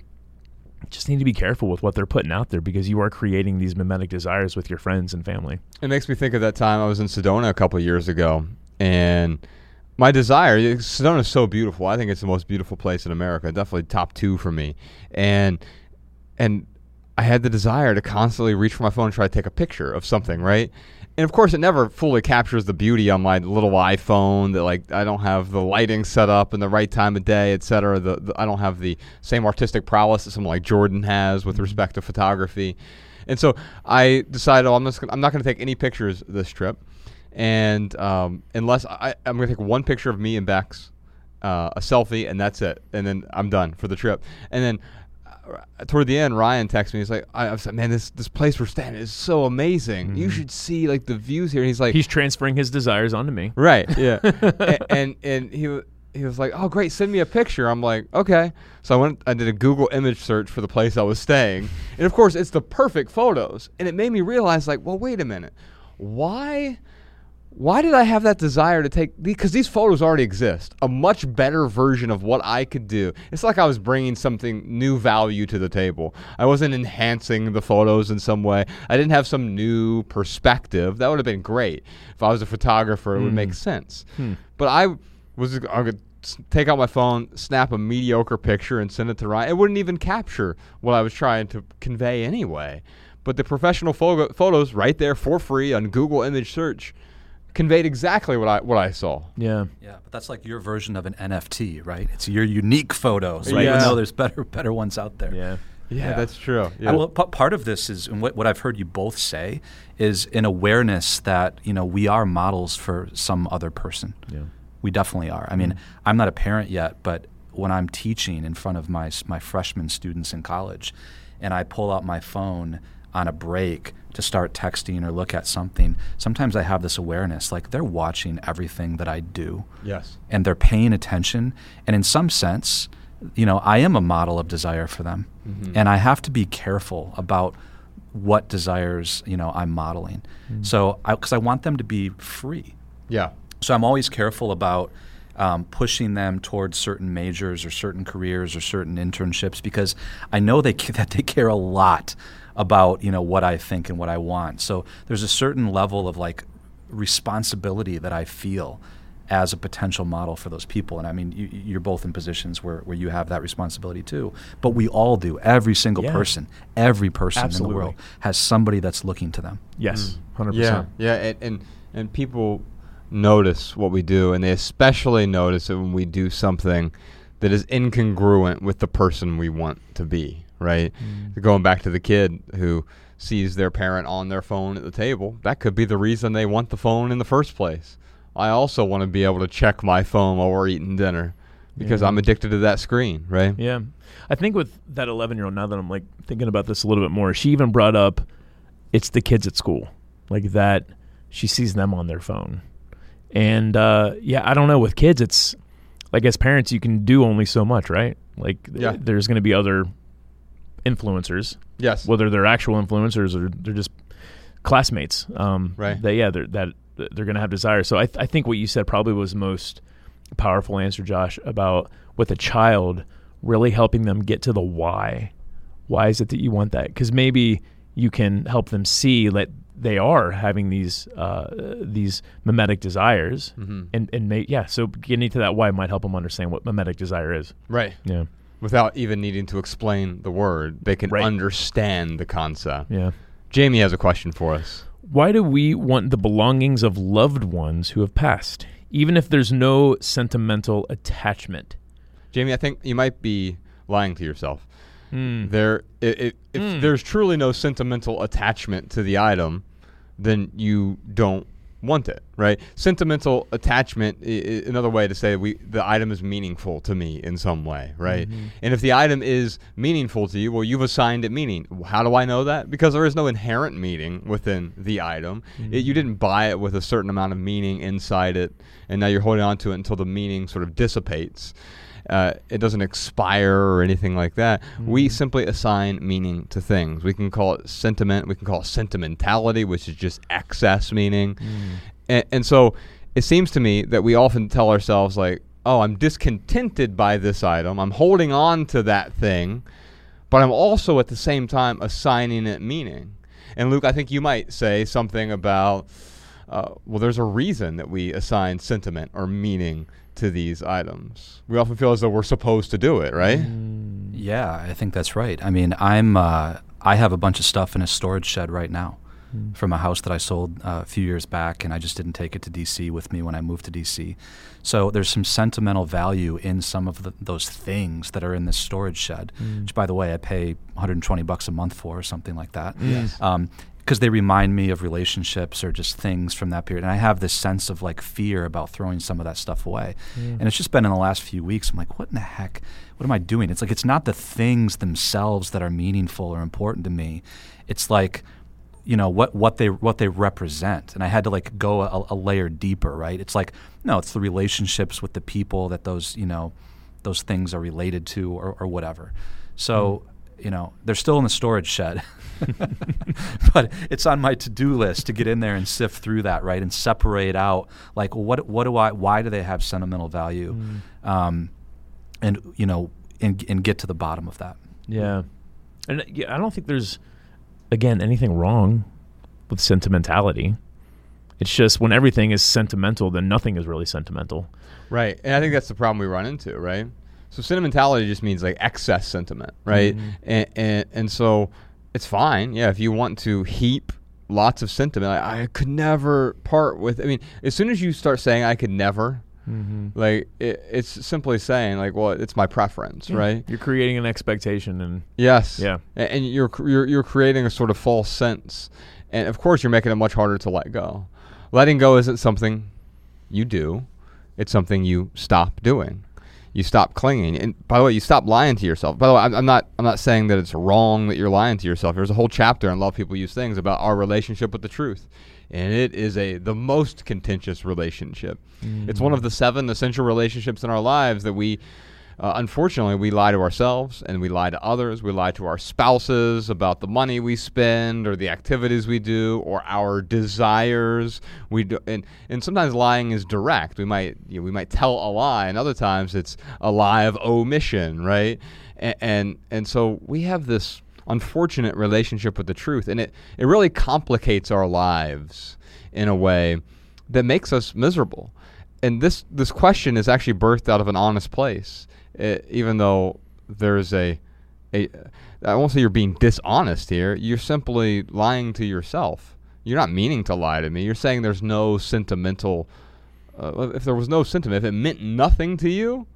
just need to be careful with what they're putting out there because you are creating these mimetic desires with your friends and family. It makes me think of that time I was in Sedona a couple years ago, and my desire. Sedona is so beautiful. I think it's the most beautiful place in America. Definitely top two for me. And and I had the desire to constantly reach for my phone and try to take a picture of something, right? And of course, it never fully captures the beauty on my little iPhone. That like I don't have the lighting set up in the right time of day, et cetera. The, the I don't have the same artistic prowess that someone like Jordan has with mm-hmm. respect to photography. And so I decided, oh, I'm just gonna, I'm not going to take any pictures this trip, and um, unless I, I'm going to take one picture of me and Bex, uh, a selfie, and that's it, and then I'm done for the trip. And then uh, toward the end, Ryan texts me. He's like, I, I was like, man, this this place we're staying is so amazing. You should see like the views here. And he's like, He's transferring his desires onto me. Right. Yeah. and, and and he he was like, "Oh, great! Send me a picture." I'm like, "Okay." So I went. I did a Google image search for the place I was staying, and of course, it's the perfect photos. And it made me realize, like, well, wait a minute, why? Why did I have that desire to take because these photos already exist, a much better version of what I could do. It's like I was bringing something new value to the table. I wasn't enhancing the photos in some way. I didn't have some new perspective. That would have been great if I was a photographer. It would make hmm. sense. Hmm. But I was I could take out my phone, snap a mediocre picture, and send it to Ryan. It wouldn't even capture what I was trying to convey anyway. But the professional photo- photos right there for free on Google image search conveyed exactly what I what I saw. Yeah. Yeah, but that's like your version of an NFT, right? It's your unique photos, right? Yeah. Even though there's better better ones out there. Yeah. Yeah, Yeah. that's true. And well, p- part of this is, and what, what I've heard you both say, is an awareness that you know we are models for some other person. Yeah. We definitely are. I mean, mm. I'm not a parent yet, but when I'm teaching in front of my my freshman students in college, and I pull out my phone on a break to start texting or look at something, sometimes I have this awareness, like they're watching everything that I do yes. and they're paying attention. And in some sense, you know, I am a model of desire for them. And I have to be careful about what desires, you know, I'm modeling. So, because I, want them to be free. Yeah. So I'm always careful about um, pushing them towards certain majors or certain careers or certain internships because I know they that they care a lot about you know what I think and what I want. So there's a certain level of like responsibility that I feel as a potential model for those people. And I mean, you, you're both in positions where, where you have that responsibility too. But we all do. Every single Yeah. person, every person Absolutely. in the world has somebody that's looking to them. Yes. Mm. Hundred Yeah, percent. yeah, and, and and people notice what we do, and they especially notice it when we do something that is incongruent with the person we want to be. Right, going back to the kid who sees their parent on their phone at the table, that could be the reason they want the phone in the first place. I also want to be able to check my phone while we're eating dinner because Yeah. I'm addicted to that screen. Right. Yeah. I think with that 11 year old, now that I'm like thinking about this a little bit more, she even brought up it's the kids at school. Like that, she sees them on their phone. And uh, yeah, I don't know. With kids, it's like as parents, you can do only so much, right? Like th- Yeah. there's going to be other influencers, Yes. whether they're actual influencers or they're just classmates. Um, Right. They, yeah, they're, that they're going to have desires. So I, th- I think what you said probably was the most powerful answer, Josh, about with a child really helping them get to the why. Why is it that you want that? Because maybe you can help them see that they are having these uh, these mimetic desires, Mhm. and and may, yeah. So getting to that why might help them understand what mimetic desire is. Right. Yeah, Without even needing to explain the word, they can Right. understand the concept. yeah. Jamie has a question for us. Why do we want the belongings of loved ones who have passed, even if there's no sentimental attachment? Jamie, I think you might be lying to yourself. Mm. There, i- i- if Mm. there's truly no sentimental attachment to the item, then you don't want it, right? Sentimental attachment, i- i- another way to say we the item is meaningful to me in some way, right? Mm-hmm. And if the item is meaningful to you, well, you've assigned it meaning. How do I know that? Because there is no inherent meaning within the item. It, mm-hmm. you didn't buy it with a certain amount of meaning inside it, and now you're holding on to it until the meaning sort of dissipates uh, it doesn't expire or anything like that. We simply assign meaning to things. We can call it sentiment. We can call it sentimentality, which is just excess meaning. And, and so it seems to me that we often tell ourselves, like, oh, I'm discontented by this item. I'm holding on to that thing, but I'm also at the same time assigning it meaning. And Luke, I think you might say something about, uh, well, there's a reason that we assign sentiment or meaning to these items. We often feel as though we're supposed to do it, right? Yeah, I think that's right. I mean, I'm uh, I have a bunch of stuff in a storage shed right now from a house that I sold uh, a few years back, and I just didn't take it to DC with me when I moved to DC. So there's some sentimental value in some of the, those things that are in this storage shed, which, by the way, I pay 120 bucks a month for or something like that. Yes. Um, because they remind me of relationships or just things from that period. And I have this sense of like fear about throwing some of that stuff away. And it's just been in the last few weeks. I'm like, what in the heck? What am I doing? It's like it's not the things themselves that are meaningful or important to me. It's like you know what what they what they represent and i had to like go a, a, layer deeper right it's like no it's the relationships with the people that those you know those things are related to or, or whatever so mm. You know they're still in the storage shed but it's on my to-do list to get in there and sift through that right and separate out like what what do i why do they have sentimental value mm. um, and you know and, and get to the bottom of that yeah and yeah, i don't think there's again anything wrong with sentimentality. It's just when everything is sentimental, then nothing is really sentimental. Right. And I think that's the problem we run into, right? So sentimentality just means like excess sentiment, right? Mm-hmm. And, and and so it's fine. Yeah, if you want to heap lots of sentiment, like, I could never part with I mean, as soon as you start saying I could never, Mm-hmm. Like it, it's simply saying like, well, it's my preference, yeah. right? You're creating an expectation, and yes, yeah, and, and you're, you're you're creating a sort of false sense, and of course, you're making it much harder to let go. Letting go isn't something you do; it's something you stop doing. You stop clinging, and by the way, you stop lying to yourself. By the way, I'm, I'm not I'm not saying that it's wrong that you're lying to yourself. There's a whole chapter in Love People Use Things about our relationship with the truth and it is a the most contentious relationship. Mm. It's one of the seven essential relationships in our lives that we uh, unfortunately, we lie to ourselves and we lie to others. We lie to our spouses about the money we spend or the activities we do or our desires. We do, and and sometimes lying is direct. We might you know, we might tell a lie, and other times it's a lie of omission, right? And and, and so we have this unfortunate relationship with the truth. And it, it really complicates our lives in a way that makes us miserable. And this, this question is actually birthed out of an honest place, it, even though there's a, a, I won't say you're being dishonest here, you're simply lying to yourself. You're not meaning to lie to me. You're saying there's no sentimental, uh, if there was no sentiment, if it meant nothing to you,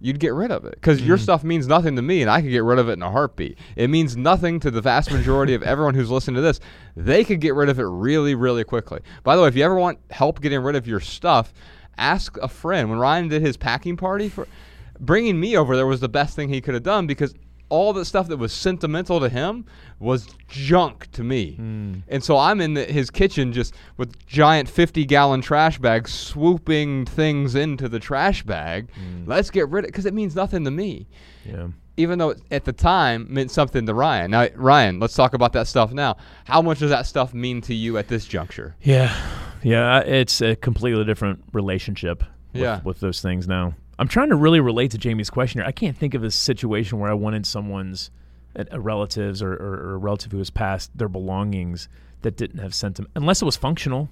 you'd get rid of it because mm-hmm. your stuff means nothing to me and I could get rid of it in a heartbeat. It means nothing to the vast majority of everyone who's listening to this. They could get rid of it really, really quickly. By the way, if you ever want help getting rid of your stuff, ask a friend. When Ryan did his packing party for bringing me over there was the best thing he could have done because all the stuff that was sentimental to him was junk to me. Mm. And so I'm in the, his kitchen just with giant 50 gallon trash bags swooping things into the trash bag. Mm. Let's get rid of it because it means nothing to me. Yeah. Even though at the time meant something to Ryan. Now, Ryan, let's talk about that stuff now. How much does that stuff mean to you at this juncture? Yeah. Yeah. It's a completely different relationship with, yeah. with those things now. I'm trying to really relate to Jamie's question here. I can't think of a situation where I wanted someone's a, relatives or, or, or, a relative who has passed their belongings that didn't have sentiment, unless it was functional.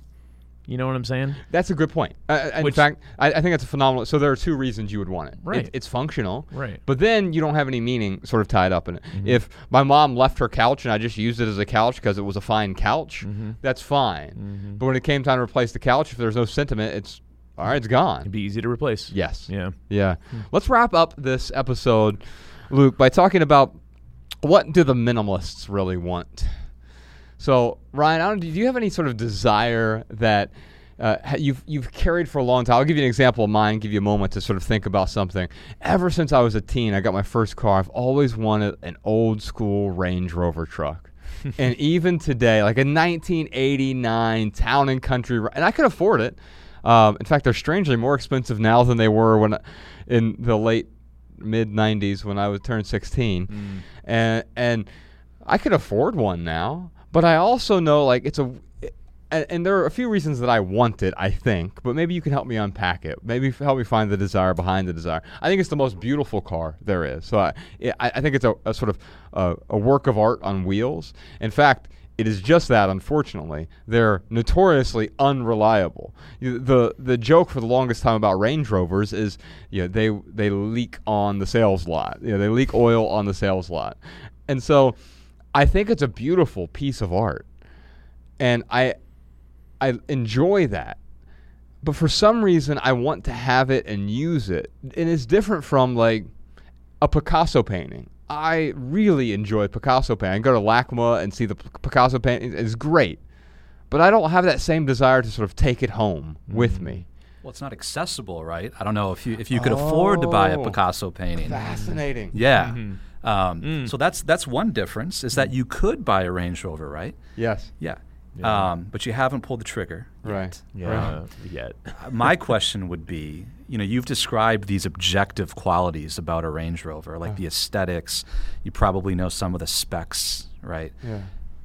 You know what I'm saying? That's a good point. Uh, in Which, fact, I, I, think that's a phenomenal. So there are two reasons you would want it. Right. It, it's functional. Right. But then you don't have any meaning sort of tied up in it. Mm-hmm. If my mom left her couch and I just used it as a couch because it was a fine couch, mm-hmm. that's fine. Mm-hmm. But when it came time to replace the couch, if there's no sentiment, it's all right, it's gone. It'd be easy to replace. Yes. Yeah. Yeah. Hmm. Let's wrap up this episode, Luke, by talking about what do the minimalists really want. So, Ryan, I don't, do you have any sort of desire that uh, you've you've carried for a long time? I'll give you an example of mine. Give you a moment to sort of think about something. Ever since I was a teen, I got my first car. I've always wanted an old school Range Rover truck. and even today, like a 1989 town and country, and I could afford it. Um, in fact, they're strangely more expensive now than they were when in the late mid 90s when I was turned 16. Mm. And and I could afford one now, but I also know like it's a and, and, there are a few reasons that I want it, I think, but maybe you can help me unpack it. Maybe help me find the desire behind the desire. I think it's the most beautiful car there is. So I, I think it's a, a sort of uh, a work of art on wheels. In fact, it is just that, unfortunately. They're notoriously unreliable. The the joke for the longest time about Range Rovers is you know, they they leak on the sales lot. You know, they leak oil on the sales lot. And so I think it's a beautiful piece of art. And I I enjoy that. But for some reason I want to have it and use it. And it's different from like a Picasso painting I really enjoy Picasso painting. Go to LACMA and see the P- Picasso painting. It's great. But I don't have that same desire to sort of take it home with me. Well, it's not accessible, right? I don't know if you if you could afford to buy a Oh. Picasso painting. Fascinating. Yeah. Mm-hmm. Um, Mm. So that's that's one difference is that you could buy a Range Rover, right? Yes. Yeah. Yeah. Um, but you haven't pulled the trigger. Right. Yeah, yet. Uh, My question would be, you know, you've described these objective qualities about a Range Rover, like the aesthetics. You probably know some of the specs, right? Yeah.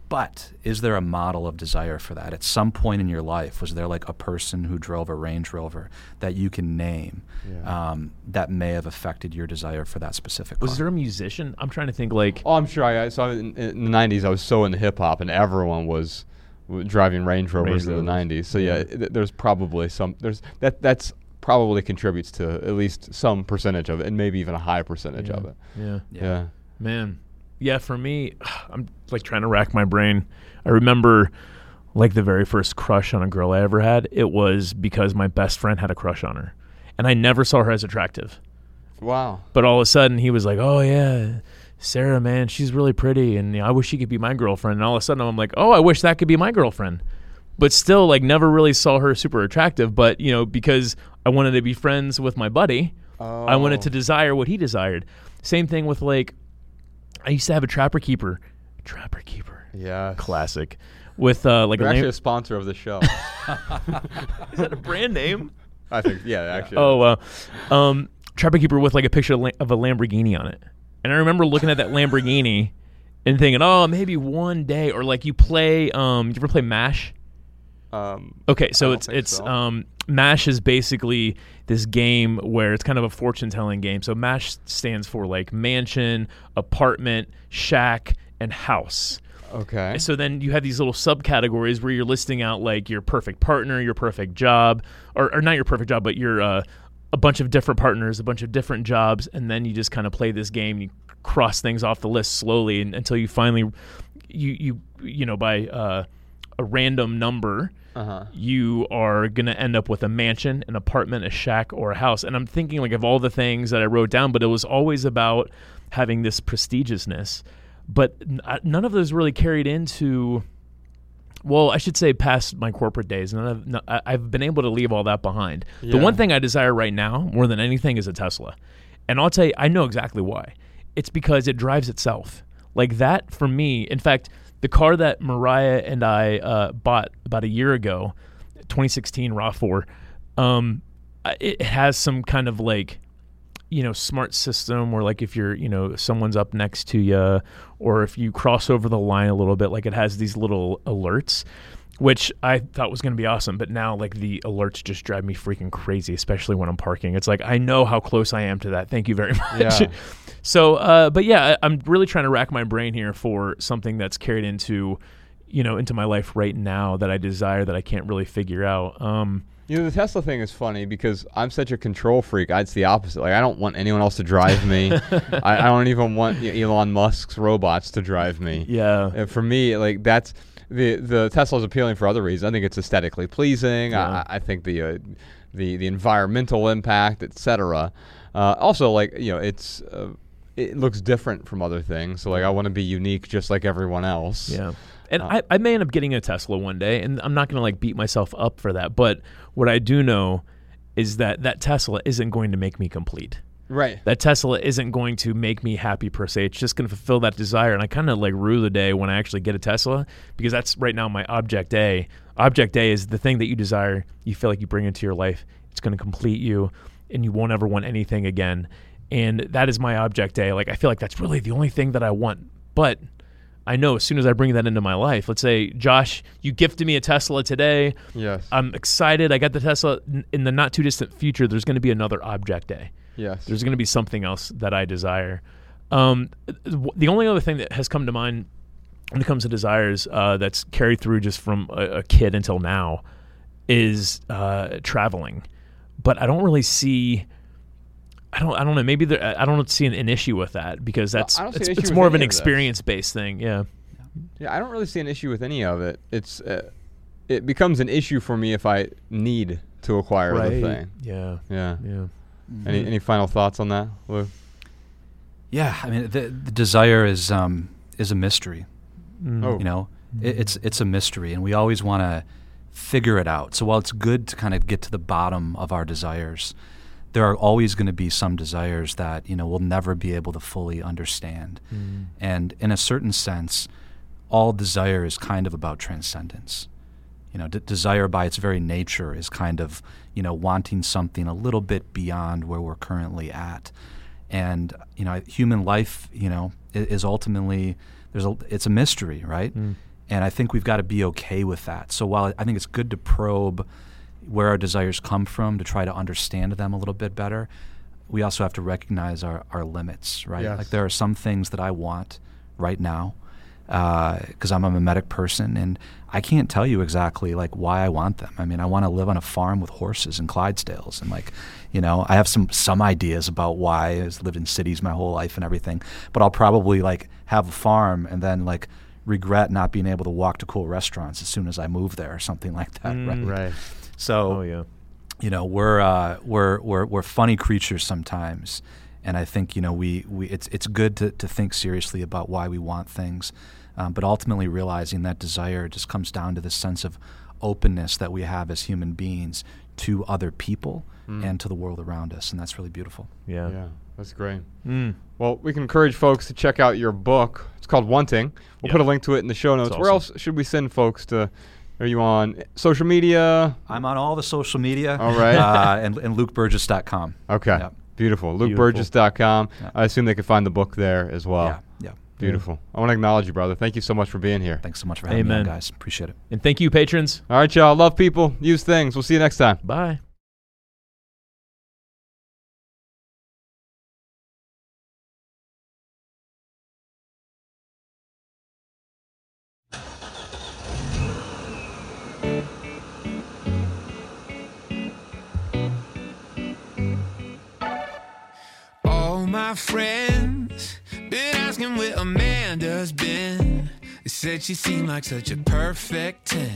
But is there a model of desire for that? At some point in your life, was there like a person who drove a Range Rover that you can name Yeah. um, that may have affected your desire for that specific car? Was there a musician? I'm trying to think. Like, Oh, I'm sure. I, I saw in, in the '90s. I was so into hip hop, and everyone was driving Range Rovers in the Rovers. '90s. So yeah, Yeah. th- there's probably some. There's that. That's probably contributes to at least some percentage of it, and maybe even a high percentage yeah, of it. yeah. Yeah. Man, yeah. For me, I'm like trying to rack my brain. I remember like the very first crush on a girl I ever had. It was because my best friend had a crush on her, and I never saw her as attractive. Wow. But all of a sudden, he was like, "Oh yeah, Sarah, man, she's really pretty, and you know, I wish she could be my girlfriend." And all of a sudden, I'm like, "Oh, I wish that could be my girlfriend." But still, like, never really saw her super attractive. But you know, because I wanted to be friends with my buddy, I wanted to Oh. desire what he desired. Same thing with like, I used to have a trapper keeper, trapper keeper, Yeah. classic, with uh, like They're a actually lam- a sponsor of the show. is that a brand name? I think. Yeah. Actually. Oh wow, um, trapper keeper with like a picture of la- of a Lamborghini on it, and I remember looking at that Lamborghini and thinking, oh, maybe one day, or like you play, um, you ever play Mash? Um, Okay, so it's it's so. um Mash is basically this game where it's kind of a fortune telling game. So Mash stands for like mansion, apartment, shack, and house. okay. So then you have these little subcategories where you're listing out like your perfect partner, your perfect job, or, or not your perfect job, but your uh, a bunch of different partners, a bunch of different jobs, and then you just kind of play this game. You cross things off the list slowly and, until you finally, you you you know by uh, a random number, Uh huh. you are going to end up with a mansion, an apartment, a shack, or a house. And I'm thinking like of all the things that I wrote down, but it was always about having this prestigiousness. But n- none of those really carried into, well, I should say past my corporate days. None of, no, I've been able to leave all that behind. The one thing I desire right now more than anything is a Tesla. And I'll tell you, I know exactly why. It's because it drives itself. Like that for me, in fact, the car that Mariah and I uh, bought about a year ago, 2016 RAV4, um, it has some kind of like, you know, smart system where like if you're, you know, someone's up next to you or if you cross over the line a little bit, like it has these little alerts which I thought was going to be awesome. But now, like the alerts just drive me freaking crazy, especially when I'm parking. It's like I know how close I am to that. Thank you very much. Yeah. so, uh, but yeah, I, I'm really trying to rack my brain here for something that's carried into, you know, into my life right now that I desire that I can't really figure out. Um, You know, the Tesla thing is funny because I'm such a control freak. I- It's the opposite. Like, I don't want anyone else to drive me. I, I don't even want you know, Elon Musk's robots to drive me. yeah, And for me, like that's the the Tesla is appealing for other reasons. I think it's aesthetically pleasing. Yeah. I, I think the uh, the the environmental impact, etc. Uh, also, like you know, it's uh, it looks different from other things. So like, I want to be unique, just like everyone else. Yeah. And Uh, I, I may end up getting a Tesla one day, and I'm not going to like beat myself up for that. But what I do know is that that Tesla isn't going to make me complete. Right. That Tesla isn't going to make me happy per se. It's just going to fulfill that desire. And I kind of like rue the day when I actually get a Tesla because that's right now my object A. Object A is the thing that you desire, you feel like you bring into your life. It's going to complete you, and you won't ever want anything again. And that is my object A. Like I feel like that's really the only thing that I want. But I know as soon as I bring that into my life, let's say, Josh, you gifted me a Tesla today. Yes. I'm excited. I got the Tesla. In the not too distant future, there's going to be another object A. yes. There's going to be something else that I desire. Um, the only other thing that has come to mind when it comes to desires uh, that's carried through just from a, a kid until now is uh, traveling. But I don't really see. I don't. I don't know. Maybe there, I don't see an, an issue with that because that's I it's, it's more of an any of experience based thing. Yeah. Yeah, I don't really see an issue with any of it. It's uh, it becomes an issue for me if I need to acquire the thing. Yeah. Yeah. Yeah. Any any final thoughts on that, Lou? Yeah, I mean, the, the desire is um, is a mystery. Mm. Oh. You know, it, it's it's a mystery, and we always want to figure it out. So while it's good to kind of get to the bottom of our desires, there are always going to be some desires that you know we'll never be able to fully understand. Mm. And in a certain sense, all desire is kind of about transcendence. You know, d- desire by its very nature is kind of you know wanting something a little bit beyond where we're currently at. And you know, human life, you know, is, is ultimately there's a it's a mystery, right? Mm. And I think we've got to be okay with that. So while I think it's good to probe where our desires come from to try to understand them a little bit better, we also have to recognize our, our limits, right? Yes. Like there are some things that I want right now because I'm a mimetic person and I can't tell you exactly like why I want them. I mean, I want to live on a farm with horses and Clydesdales and like, you know, I have some some ideas about why I've lived in cities my whole life and everything, but I'll probably like have a farm and then like regret not being able to walk to cool restaurants as soon as I move there or something like that, right? Mm. Right. So Oh yeah. you know we're uh, we're we're we're funny creatures sometimes, and I think you know we, we it's it's good to, to think seriously about why we want things, um, but ultimately realizing that desire just comes down to this sense of openness that we have as human beings to other people Mm. and to the world around us, and that's really beautiful. Yeah. Yeah, that's great. Mm. Well, we can encourage folks to check out your book. It's called Wanting. We'll Yeah. put a link to it in the show notes. Where else should we send folks to? Are you on social media? I'm on all the social media, All right. uh, and, and lukeburgis.com. Okay. Yep. Beautiful. Beautiful. LukeBurgis.com. Yeah. I assume they can find the book there as well. yeah, yeah. Beautiful. I want to acknowledge you, brother. Thank you so much for being here. Thanks so much for having me, Amen. on, guys. Appreciate it. And thank you, patrons. All right, y'all. Love people. Use things. We'll see you next time. Bye. Friends been asking where Amanda's been. They said she seemed like such a perfect 10.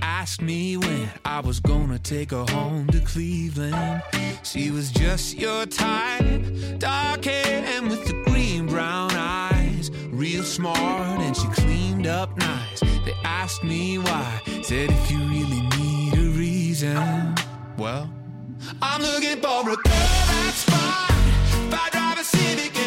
Asked me when I was gonna take her home to Cleveland. She was just your type, dark hair and with the green brown eyes. Real smart and she cleaned up nice. They asked me why, said if you really need a reason. Well, I'm looking for a girl that's fine. If I drive a Civic